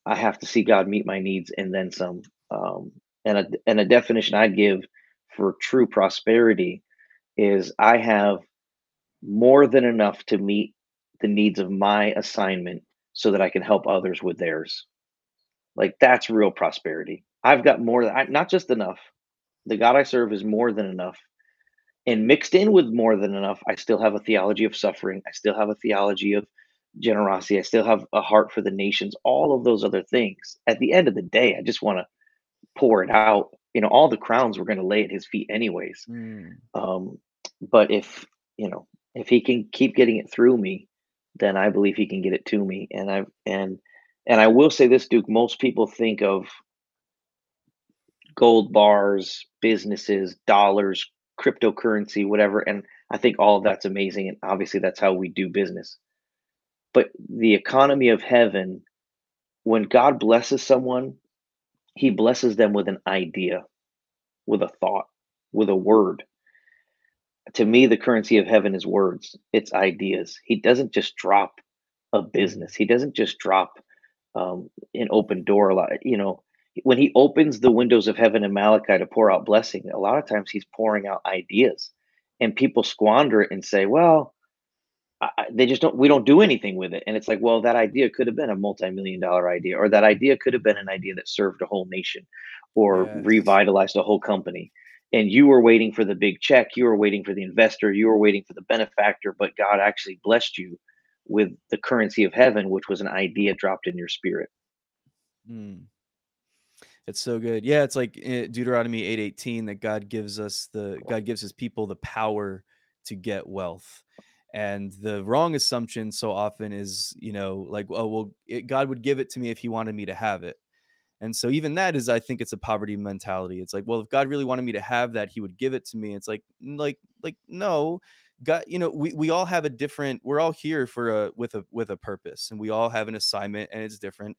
I have to see God meet my needs and then some. Um, and a and a definition I'd give for true prosperity is I have more than enough to meet the needs of my assignment so that I can help others with theirs. Like that's real prosperity. I've got more than not just enough. The God I serve is more than enough. And mixed in with more than enough, I still have a theology of suffering. I still have a theology of generosity. I still have a heart for the nations, all of those other things. At the end of the day, I just want to pour it out. You know, all the crowns we're going to lay at his feet anyways. Mm. Um, but if, you know, if he can keep getting it through me, then I believe he can get it to me. And I and and I will say this, Duke, most people think of gold bars, businesses, dollars, cryptocurrency, whatever. And I think all of that's amazing. And obviously, that's how we do business. But the economy of heaven, when God blesses someone, he blesses them with an idea, with a thought, with a word. To me, the currency of heaven is words, it's ideas. He doesn't just drop a business, he doesn't just drop um, an open door. A lot, you know, when he opens the windows of heaven in Malachi to pour out blessing, a lot of times he's pouring out ideas, and people squander it and say, "Well, I, they just don't. We don't do anything with it." And it's like, well, that idea could have been a multi-million dollar idea, or that idea could have been an idea that served a whole nation, or Yes. revitalized a whole company. And you were waiting for the big check, you were waiting for the investor, you were waiting for the benefactor, but God actually blessed you with the currency of heaven, which was an idea dropped in your spirit. Mm. It's so good. Yeah, it's like Deuteronomy 8:18 that God gives us the God gives his people the power to get wealth. And the wrong assumption so often is, you know, like, oh, well, it, God would give it to me if he wanted me to have it. And so even that is, I think it's a poverty mentality. It's like, well, if God really wanted me to have that, he would give it to me. It's like, like, like, no, God, you know, we, we all have a different, we're all here for a, with a, with a purpose and we all have an assignment and it's different.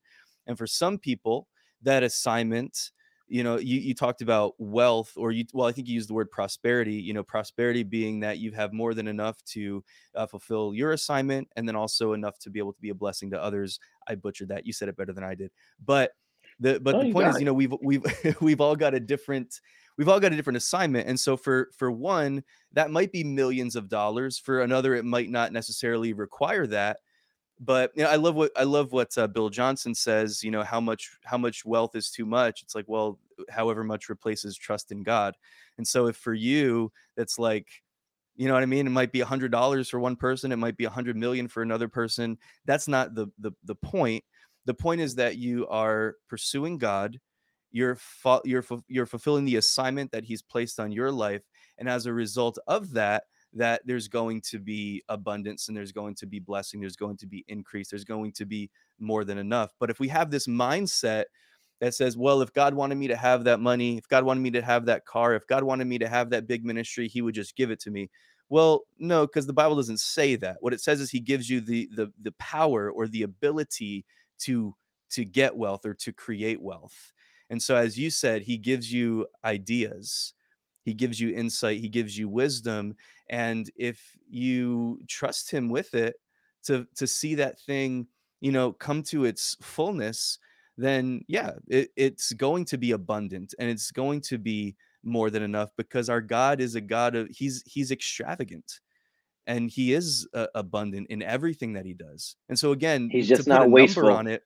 And for some people, that assignment, you know, you, you talked about wealth or you, well, I think you used the word prosperity, you know, prosperity being that you have more than enough to uh, fulfill your assignment and then also enough to be able to be a blessing to others. I butchered that. You said it better than I did. But the but Oh, the point is, you know, we've we've we've all got a different we've all got a different assignment. And so for for one, that might be millions of dollars. For another, it might not necessarily require that. But you know, I love what I love what uh, Bill Johnson says. You know how much how much wealth is too much. It's like well, however much replaces trust in God. And so if for you, that's like you know what I mean? It might be a $100 for one person, it might be a 100 million for another person. That's not the the the point. The point is that you are pursuing God. You're you're fu- you're fulfilling the assignment that he's placed on your life and as a result of that that there's going to be abundance and there's going to be blessing, there's going to be increase, there's going to be more than enough. But if we have this mindset that says, well, if God wanted me to have that money, if God wanted me to have that car, if God wanted me to have that big ministry, he would just give it to me well, no, because the Bible doesn't say that. What it says is he gives you the the the power or the ability to to get wealth or to create wealth. And so as you said, he gives you ideas. He gives you insight, he gives you wisdom, and if you trust him with it to to see that thing, you know, come to its fullness, then yeah, it, it's going to be abundant and it's going to be more than enough because our God is a God of he's he's extravagant and he is uh, abundant in everything that he does. And so again, He's just not wasteful. on it,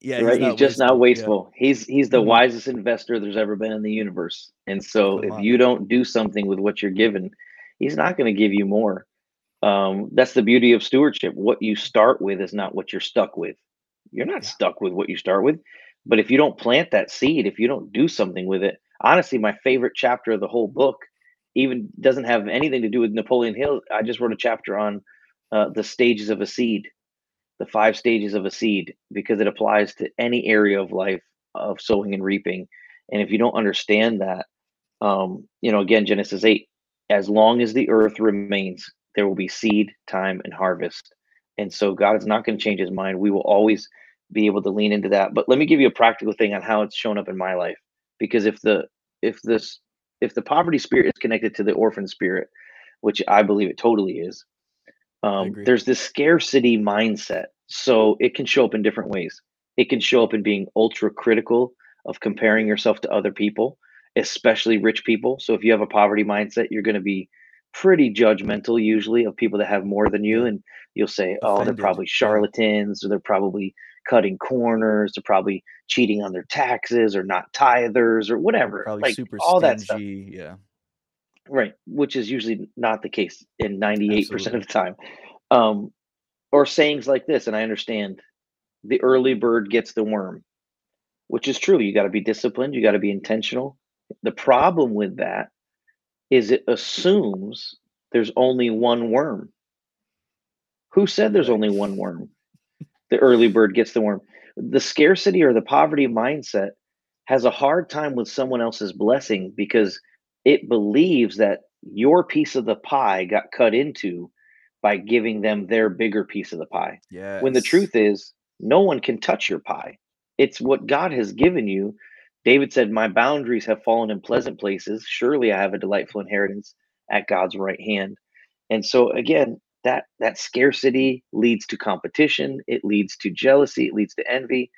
yeah, Right? He's not just not wasteful. Yeah. He's he's the Mhm. wisest investor there's ever been in the universe. And so Come if on. you don't do something with what you're given, he's not going to give you more. Um, that's the beauty of stewardship. What you start with is not what you're stuck with. You're not Yeah. stuck with what you start with. But if you don't plant that seed, if you don't do something with it, honestly, my favorite chapter of the whole book even doesn't have anything to do with Napoleon Hill. I just wrote a chapter on uh, the stages of a seed the five stages of a seed because it applies to any area of life of sowing and reaping. And if you don't understand that, um, you know, again, Genesis 8, as long as the earth remains, there will be seed, time, and harvest. And so God is not going to change his mind. We will always be able to lean into that. But let me give you a practical thing on how it's shown up in my life. Because if the if this if the poverty spirit is connected to the orphan spirit, which I believe it totally is, um, there's this scarcity mindset. So it can show up in different ways. It can show up in being ultra critical of comparing yourself to other people, especially rich people. So if you have a poverty mindset, you're going to be pretty judgmental usually of people that have more than you. And you'll say, oh, they're probably charlatans or they're probably cutting corners. They're probably cheating on their taxes or not tithers or whatever. Probably Like super all that stuff. Yeah. Right. Which is usually not the case in 98% Absolutely. of the time. Um, or sayings like this, and I understand the early bird gets the worm, which is true. You got to be disciplined, you got to be intentional. The problem with that is it assumes there's only one worm. Who said there's only one worm? The early bird gets the worm. The scarcity or the poverty mindset has a hard time with someone else's blessing because it believes that your piece of the pie got cut into by giving them their bigger piece of the pie. When the truth is, no one can touch your pie. It's what God has given you. David said, My boundaries have fallen in pleasant places. Surely I have a delightful inheritance at God's right hand. And so again, that that scarcity leads to competition, it leads to jealousy, it leads to envy.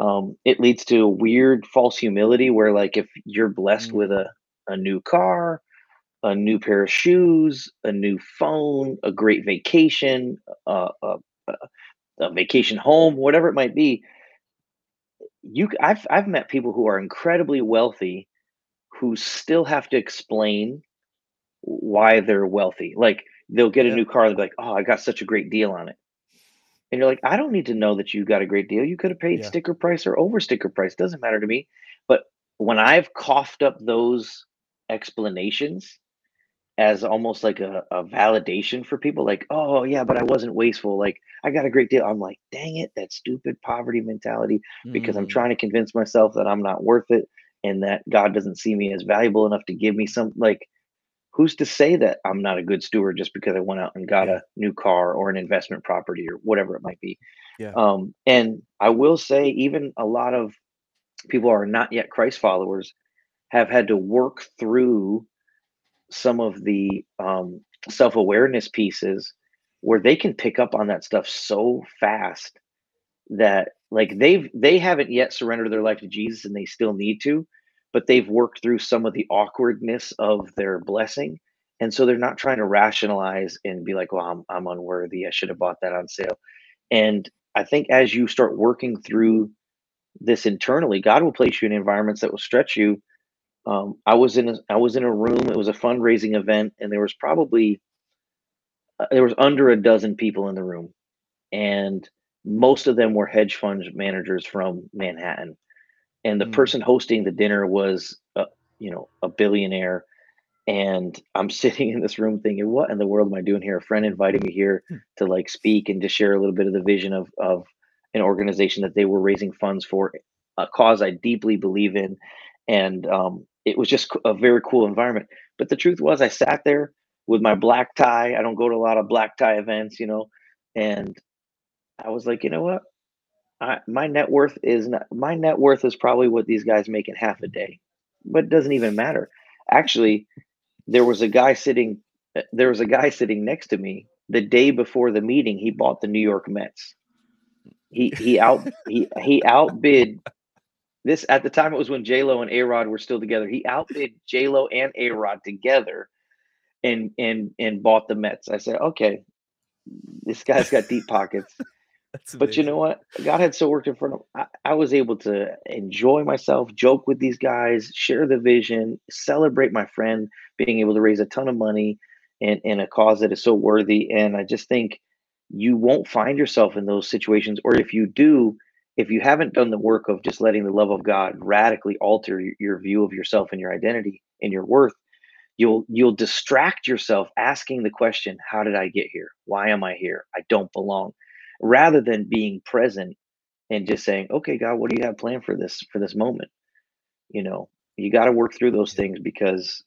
Um, it leads to a weird false humility where like if you're blessed with Mm, a a new car, a new pair of shoes, a new phone, a great vacation, a, a, a a vacation home, whatever it might be. You, I've I've met people who are incredibly wealthy who still have to explain why they're wealthy. Like they'll get a yeah. new car, they'll be like, "Oh, I got such a great deal on it," and you're like, "I don't need to know that you got a great deal. You could have paid Yeah. sticker price or over sticker price. Doesn't matter to me." But when I've coughed up those explanations, as almost like a, a validation for people like oh yeah but i wasn't wasteful like i got a great deal i'm like dang it that stupid poverty mentality because i'm Mm, trying to convince myself that i'm not worth it and that god doesn't see me as valuable enough to give me some like who's to say that i'm not a good steward just because i went out and got yeah. a new car or an investment property or whatever it might be Yeah. um, and i will say even a lot of people who are not yet christ followers have had to work through some of the um, self-awareness pieces where they can pick up on that stuff so fast that like they've they haven't yet surrendered their life to Jesus and they still need to, but they've worked through some of the awkwardness of their blessing. And so they're not trying to rationalize and be like, well, I'm I'm unworthy. I should have bought that on sale. And I think as you start working through this internally, God will place you in environments that will stretch you um, I was in a I was in a room. It was a fundraising event, and there was probably uh, there was under a dozen people in the room, and most of them were hedge fund managers from Manhattan. And the Mm, person hosting the dinner was, a, you know, a billionaire. And I'm sitting in this room thinking, what in the world am I doing here? A friend invited me here hmm, to like speak and to share a little bit of the vision of of an organization that they were raising funds for, a cause I deeply believe in, and um, it was just a very cool environment. But the truth was, I sat there with my black tie. I don't go to a lot of black tie events, you know, and I was like, you know what? I, my net worth is not, my net worth is probably what these guys make in half a day, but it doesn't even matter. Actually, there was a guy sitting uh, there was a guy sitting next to me the day before the meeting. He bought the New York Mets. He he out he he outbid this at the time. It was when J Lo and A Rod were still together. He outbid J Lo and A Rod together and and and bought the Mets. I said, okay, this guy's got deep pockets. But you know what? God had so worked in front of I, I was able to enjoy myself, joke with these guys, share the vision, celebrate my friend being able to raise a ton of money in, in a cause that is so worthy. And I just think you won't find yourself in those situations. Or if you do, if you haven't done the work of just letting the love of God radically alter your view of yourself and your identity and your worth, you'll you'll distract yourself asking the question how did i get here why am i here i don't belong rather than being present and just saying okay god what do you have planned for this for this moment you know you got to work through those things because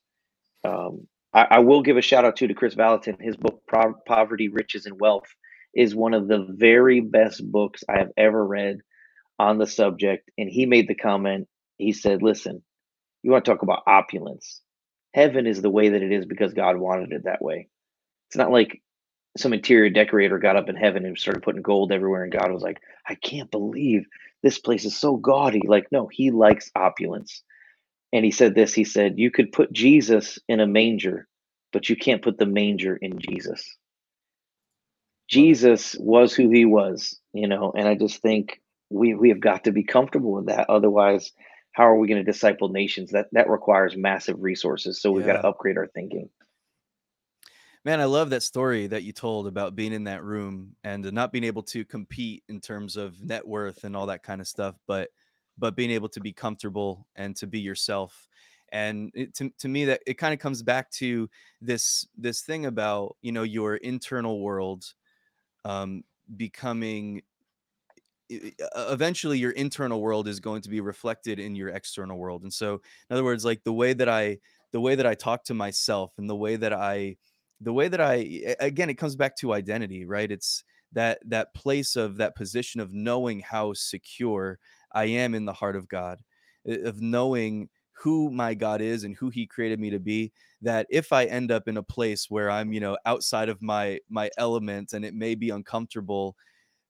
um, I, I will give a shout out to to Kris Vallotton. his book Pro- poverty riches and wealth is one of the very best books i have ever read on the subject and he made the comment he said listen you want to talk about opulence heaven is the way that it is because God wanted it that way. It's not like some interior decorator got up in heaven and started putting gold everywhere, and God was like, I can't believe this place is so gaudy. Like, no, he likes opulence. And he said this he said, You could put Jesus in a manger, but you can't put the manger in Jesus. Jesus was who he was, you know, and I just think we we have got to be comfortable with that. Otherwise, how are we going to disciple nations? That that requires massive resources. So we've got to upgrade our thinking. Man, I love that story that you told about being in that room and uh, not being able to compete in terms of net worth and all that kind of stuff, but but being able to be comfortable and to be yourself. And it, to to me, that it kind of comes back to this this thing about you know your internal world um, becoming eventually your internal world is going to be reflected in your external world and so in other words like the way that i the way that i talk to myself and the way that i the way that I again it comes back to identity right? It's that that place of that position of knowing how secure i am in the heart of god uh, of knowing who my god is and who he created me to be that if i end up in a place where i'm you know outside of my my element and it may be uncomfortable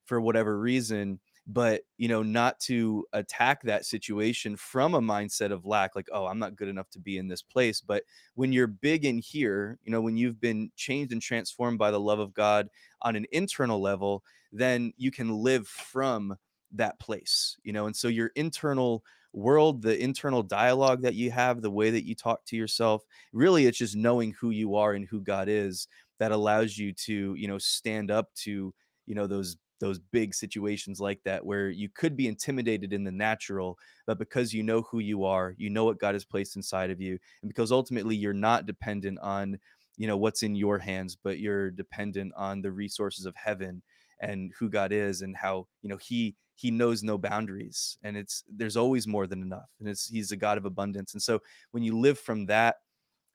for whatever reason but you know not to attack that situation from a mindset of lack like oh i'm not good enough to be in this place but when you're big in here you know when you've been changed and transformed by the love of god on an internal level then you can live from that place you know and so your internal world the internal dialogue that you have the way that you talk to yourself really it's just knowing who you are and who god is that allows you to you know stand up to you know those those big situations like that where you could be intimidated in the natural but because you know who you are you know what god has placed inside of you and because ultimately you're not dependent on you know what's in your hands but you're dependent on the resources of heaven and who god is and how you know he he knows no boundaries and it's there's always more than enough and it's he's a god of abundance and so when you live from that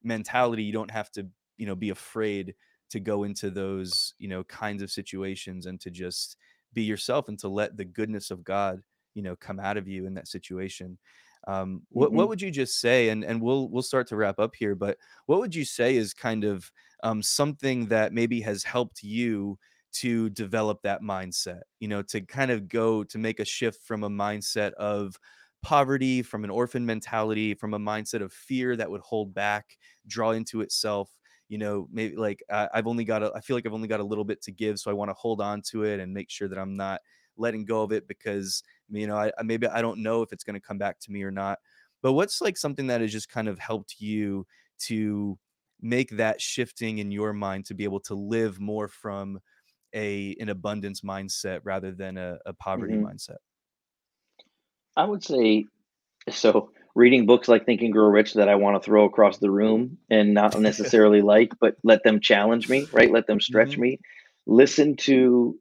mentality you don't have to you know be afraid to go into those you know kinds of situations and to just be yourself and to let the goodness of god you know come out of you in that situation. Um what what hmm would you just say and and we'll we'll start to wrap up here but what would you say is kind of um something that maybe has helped you to develop that mindset? You know to kind of go to make a shift from a mindset of poverty from an orphan mentality from a mindset of fear that would hold back draw into itself you know maybe like I, i've only got a, i feel like i've only got a little bit to give so i want to hold on to it and make sure that i'm not letting go of it because you know i, maybe i don't know if it's going to come back to me or not but what's like something that has just kind of helped you to make that shifting in your mind to be able to live more from a an abundance mindset rather than a, a poverty hmm mindset I would say so. Reading books like Think and Grow Rich that I want to throw across the room and not necessarily like, but let them challenge me, right? Let them stretch hmm me. Listen to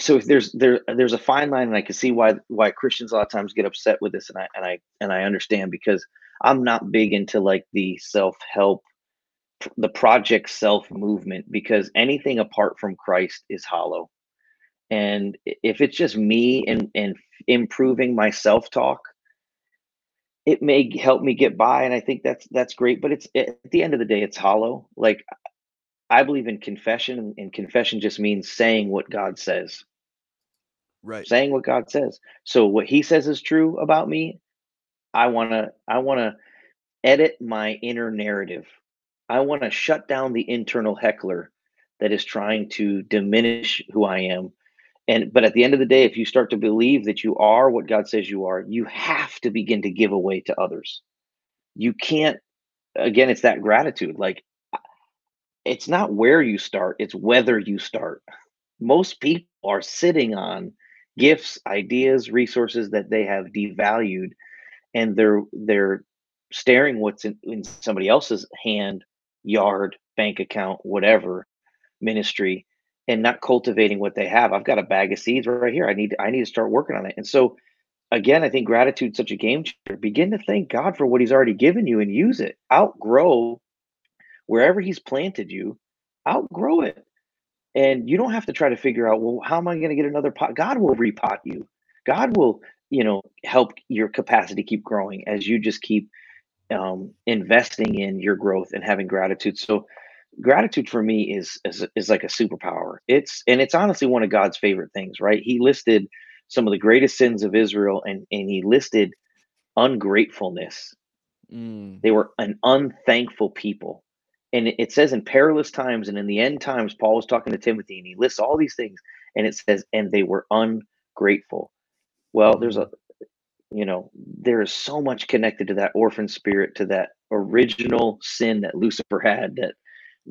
so if there's there there's a fine line, and I can see why why Christians a lot of times get upset with this, and I and I and I understand because I'm not big into like the self help, the project self movement because anything apart from Christ is hollow. And if it's just me and and improving my self talk, it may help me get by, and I think that's that's great. But it's at the end of the day, it's hollow. Like I believe in confession, and confession just means saying what God says right saying what God says. So what he says is true about me, I want to I want to edit my inner narrative. I want to shut down the internal heckler that is trying to diminish who I am. And but at the end of the day, if you start to believe that you are what God says you are, you have to begin to give away to others. You can't again, it's that gratitude. Like it's not where you start, it's whether you start. Most people are sitting on gifts, ideas, resources that they have devalued and they're they're staring what's in, in somebody else's hand, yard, bank account, whatever ministry, and not cultivating what they have. I've got a bag of seeds right here. I need I need to start working on it. And so again, I think gratitude's such a game changer. Begin to thank God for what He's already given you and use it. Outgrow wherever He's planted you. Outgrow it. And you don't have to try to figure out, well, how am I going to get another pot? God will repot you. God will, you know, help your capacity keep growing as you just keep um, investing in your growth and having gratitude. So gratitude for me is, is is like a superpower. It's and it's honestly one of God's favorite things, right? He listed some of the greatest sins of Israel and and he listed ungratefulness. mm, They were an unthankful people. And it says in perilous times and in the end times, Paul was talking to Timothy and he lists all these things and it says, and they were ungrateful. Well, there's a mhm. you know, there is so much connected to that orphan spirit, to that original sin that Lucifer had, that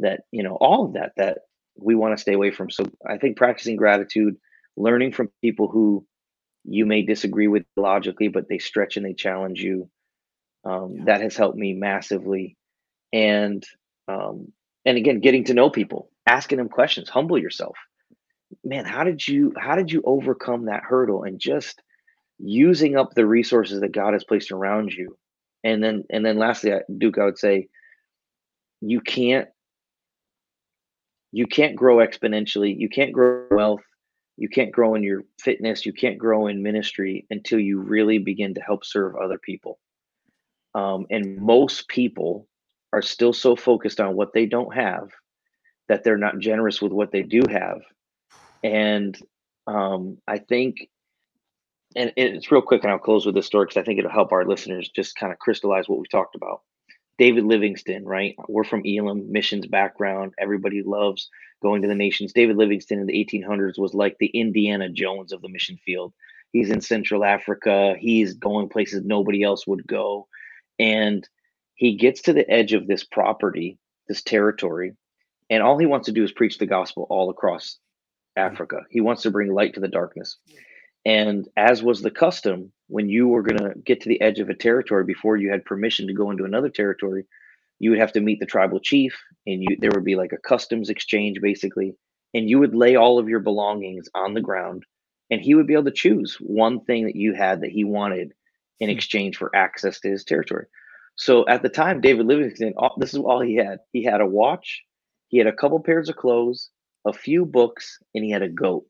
that you know, all of that that we want to stay away from. So I think practicing gratitude, learning from people who you may disagree with logically, but they stretch and they challenge you. Um, yeah that has helped me massively. And um, and again, getting to know people, asking them questions, humble yourself. man, how did you how did you overcome that hurdle and just using up the resources that God has placed around you? And then and then lastly, Duke, I would say you can't you can't grow exponentially. You can't grow wealth. You can't grow in your fitness. You can't grow in ministry until you really begin to help serve other people. Um, and most people are still so focused on what they don't have that they're not generous with what they do have. And um, I think, and it's real quick, and I'll close with this story because I think it'll help our listeners just kind of crystallize what we talked about. David Livingstone, right? We're from Elim, missions background. Everybody loves going to the nations. David Livingstone in the 1800s was like the Indiana Jones of the mission field. He's in Central Africa. He's going places nobody else would go. And he gets to the edge of this property, this territory, and all he wants to do is preach the gospel all across hmm. Africa. He wants to bring light to the darkness. And as was the custom, when you were going to get to the edge of a territory before you had permission to go into another territory, you would have to meet the tribal chief and you there would be like a customs exchange basically and you would lay all of your belongings on the ground and he would be able to choose one thing that you had that he wanted in Hmm. exchange for access to his territory. So at the time David Livingstone, all, this is all he had. He had a watch, he had a couple pairs of clothes, a few books and he had a goat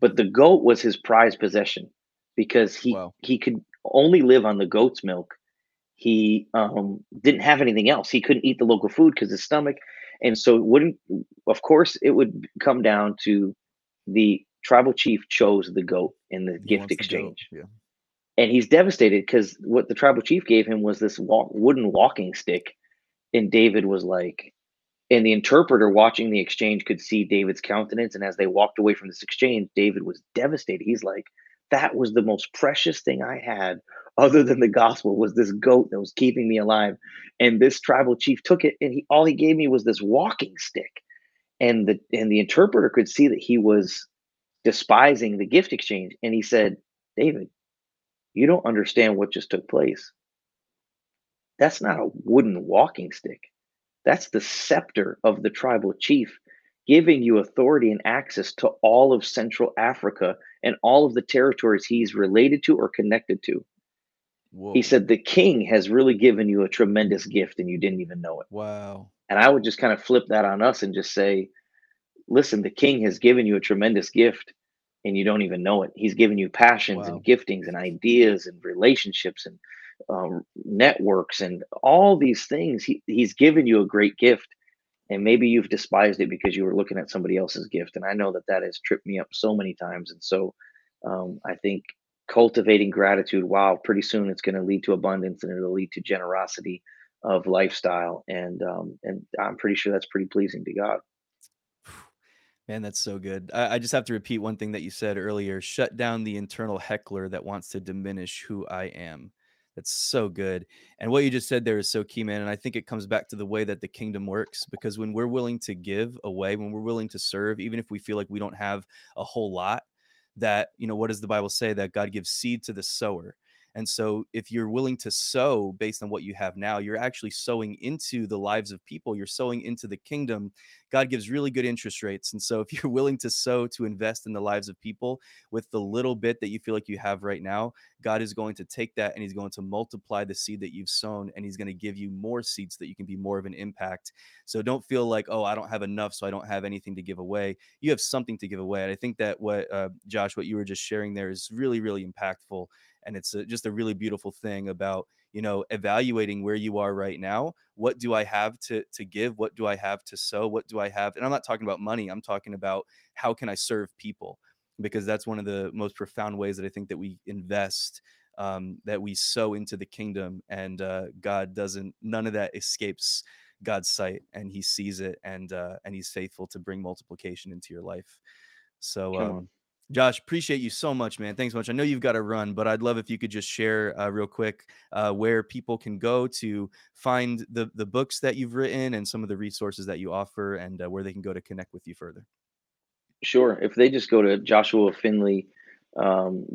but the goat was his prized possession because he Wow. he could only live on the goat's milk. He um, didn't have anything else. He couldn't eat the local food because his stomach, and so it wouldn't. Of course, it would come down to the tribal chief chose the goat in the He gift wants the exchange, Yeah. and he's devastated because what the tribal chief gave him was this walk, wooden walking stick, and David was like, and the interpreter watching the exchange could see David's countenance. And as they walked away from this exchange, David was devastated. He's like, that was the most precious thing I had other than the gospel was this goat that was keeping me alive. And this tribal chief took it and he all he gave me was this walking stick. And the and the interpreter could see that he was despising the gift exchange. And he said, David, you don't understand what just took place. That's not a wooden walking stick. That's the scepter of the tribal chief, giving you authority and access to all of Central Africa and all of the territories he's related to or connected to. He said, The king has really given you a tremendous gift and you didn't even know it. Wow. And I would just kind of flip that on us and just say, Listen, the king has given you a tremendous gift and you don't even know it. He's given you passions Wow. and giftings and ideas and relationships and um, networks and all these things. He, he's given you a great gift, and maybe you've despised it because you were looking at somebody else's gift. And I know that that has tripped me up so many times. And so um, I think cultivating gratitude, wow, pretty soon it's going to lead to abundance and it'll lead to generosity of lifestyle. And um, and I'm pretty sure that's pretty pleasing to God. Man, that's so good. I, I just have to repeat one thing that you said earlier. Shut down the internal heckler that wants to diminish who I am. That's so good. And what you just said there is so key, man. And I think it comes back to the way that the kingdom works because when we're willing to give away, when we're willing to serve, even if we feel like we don't have a whole lot, that, you know, what does the Bible say? That God gives seed to the sower. And so, if you're willing to sow based on what you have now, you're actually sowing into the lives of people. You're sowing into the kingdom God gives really good interest rates. And so if you're willing to sow to invest in the lives of people with the little bit that you feel like you have right now, God is going to take that and he's going to multiply the seed that you've sown and he's going to give you more seeds so that you can be more of an impact. So don't feel like, oh, I don't have enough, so I don't have anything to give away. You have something to give away. And I think that what, uh, Josh, what you were just sharing there is really, really impactful. And it's a, just a really beautiful thing about, you know, evaluating where you are right now. What do i have to to give? What do i have to sow? What do i have? And i'm not talking about money i'm talking about how can i serve people? Because that's one of the most profound ways that i think that we invest um, that we sow into the kingdom and uh, god doesn't none of that escapes god's sight and he sees it and uh, and he's faithful to bring multiplication into your life. So um. Josh, appreciate you so much, man. Thanks so much. I know you've got to run, but I'd love if you could just share uh, real quick uh, where people can go to find the the books that you've written and some of the resources that you offer, and uh, where they can go to connect with you further. Sure. If they just go to joshuafinley um,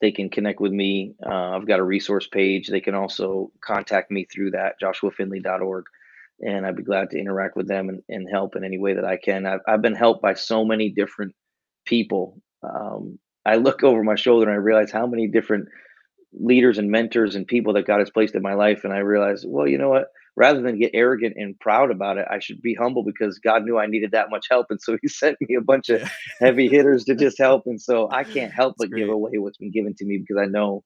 they can connect with me. Uh, I've got a resource page. They can also contact me through that, joshuafinley dot org. and I'd be glad to interact with them and, and help in any way that I can. I've, I've been helped by so many different people. Um, I look over my shoulder and I realize how many different leaders and mentors and people that God has placed in my life. And I realize, well, you know what? Rather than get arrogant and proud about it, I should be humble because God knew I needed that much help. And so he sent me a bunch of heavy hitters to just help. And so I can't help That's but give away what's been given to me because I know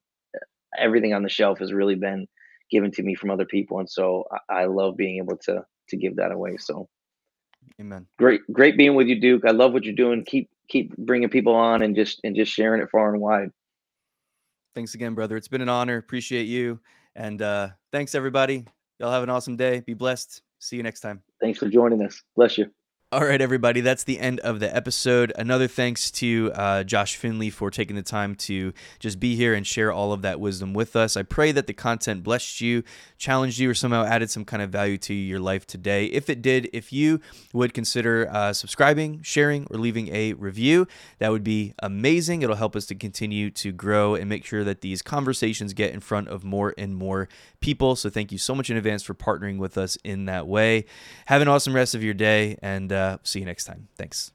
everything on the shelf has really been given to me from other people. And so I, I love being able to to give that away. So Amen. great, great being with you, Duke. I love what you're doing. Keep keep bringing people on and just and just sharing it far and wide. Thanks again, brother. It's been an honor. Appreciate you. And uh, thanks, everybody. Y'all have an awesome day. Be blessed. See you next time. Thanks for joining us. Bless you. All right, everybody. That's the end of the episode. Another thanks to uh, Josh Finley for taking the time to just be here and share all of that wisdom with us. I pray that the content blessed you, challenged you, or somehow added some kind of value to your life today. If it did, if you would consider uh, subscribing, sharing, or leaving a review, that would be amazing. It'll help us to continue to grow and make sure that these conversations get in front of more and more people. So thank you so much in advance for partnering with us in that way. Have an awesome rest of your day and uh, see you next time. Thanks.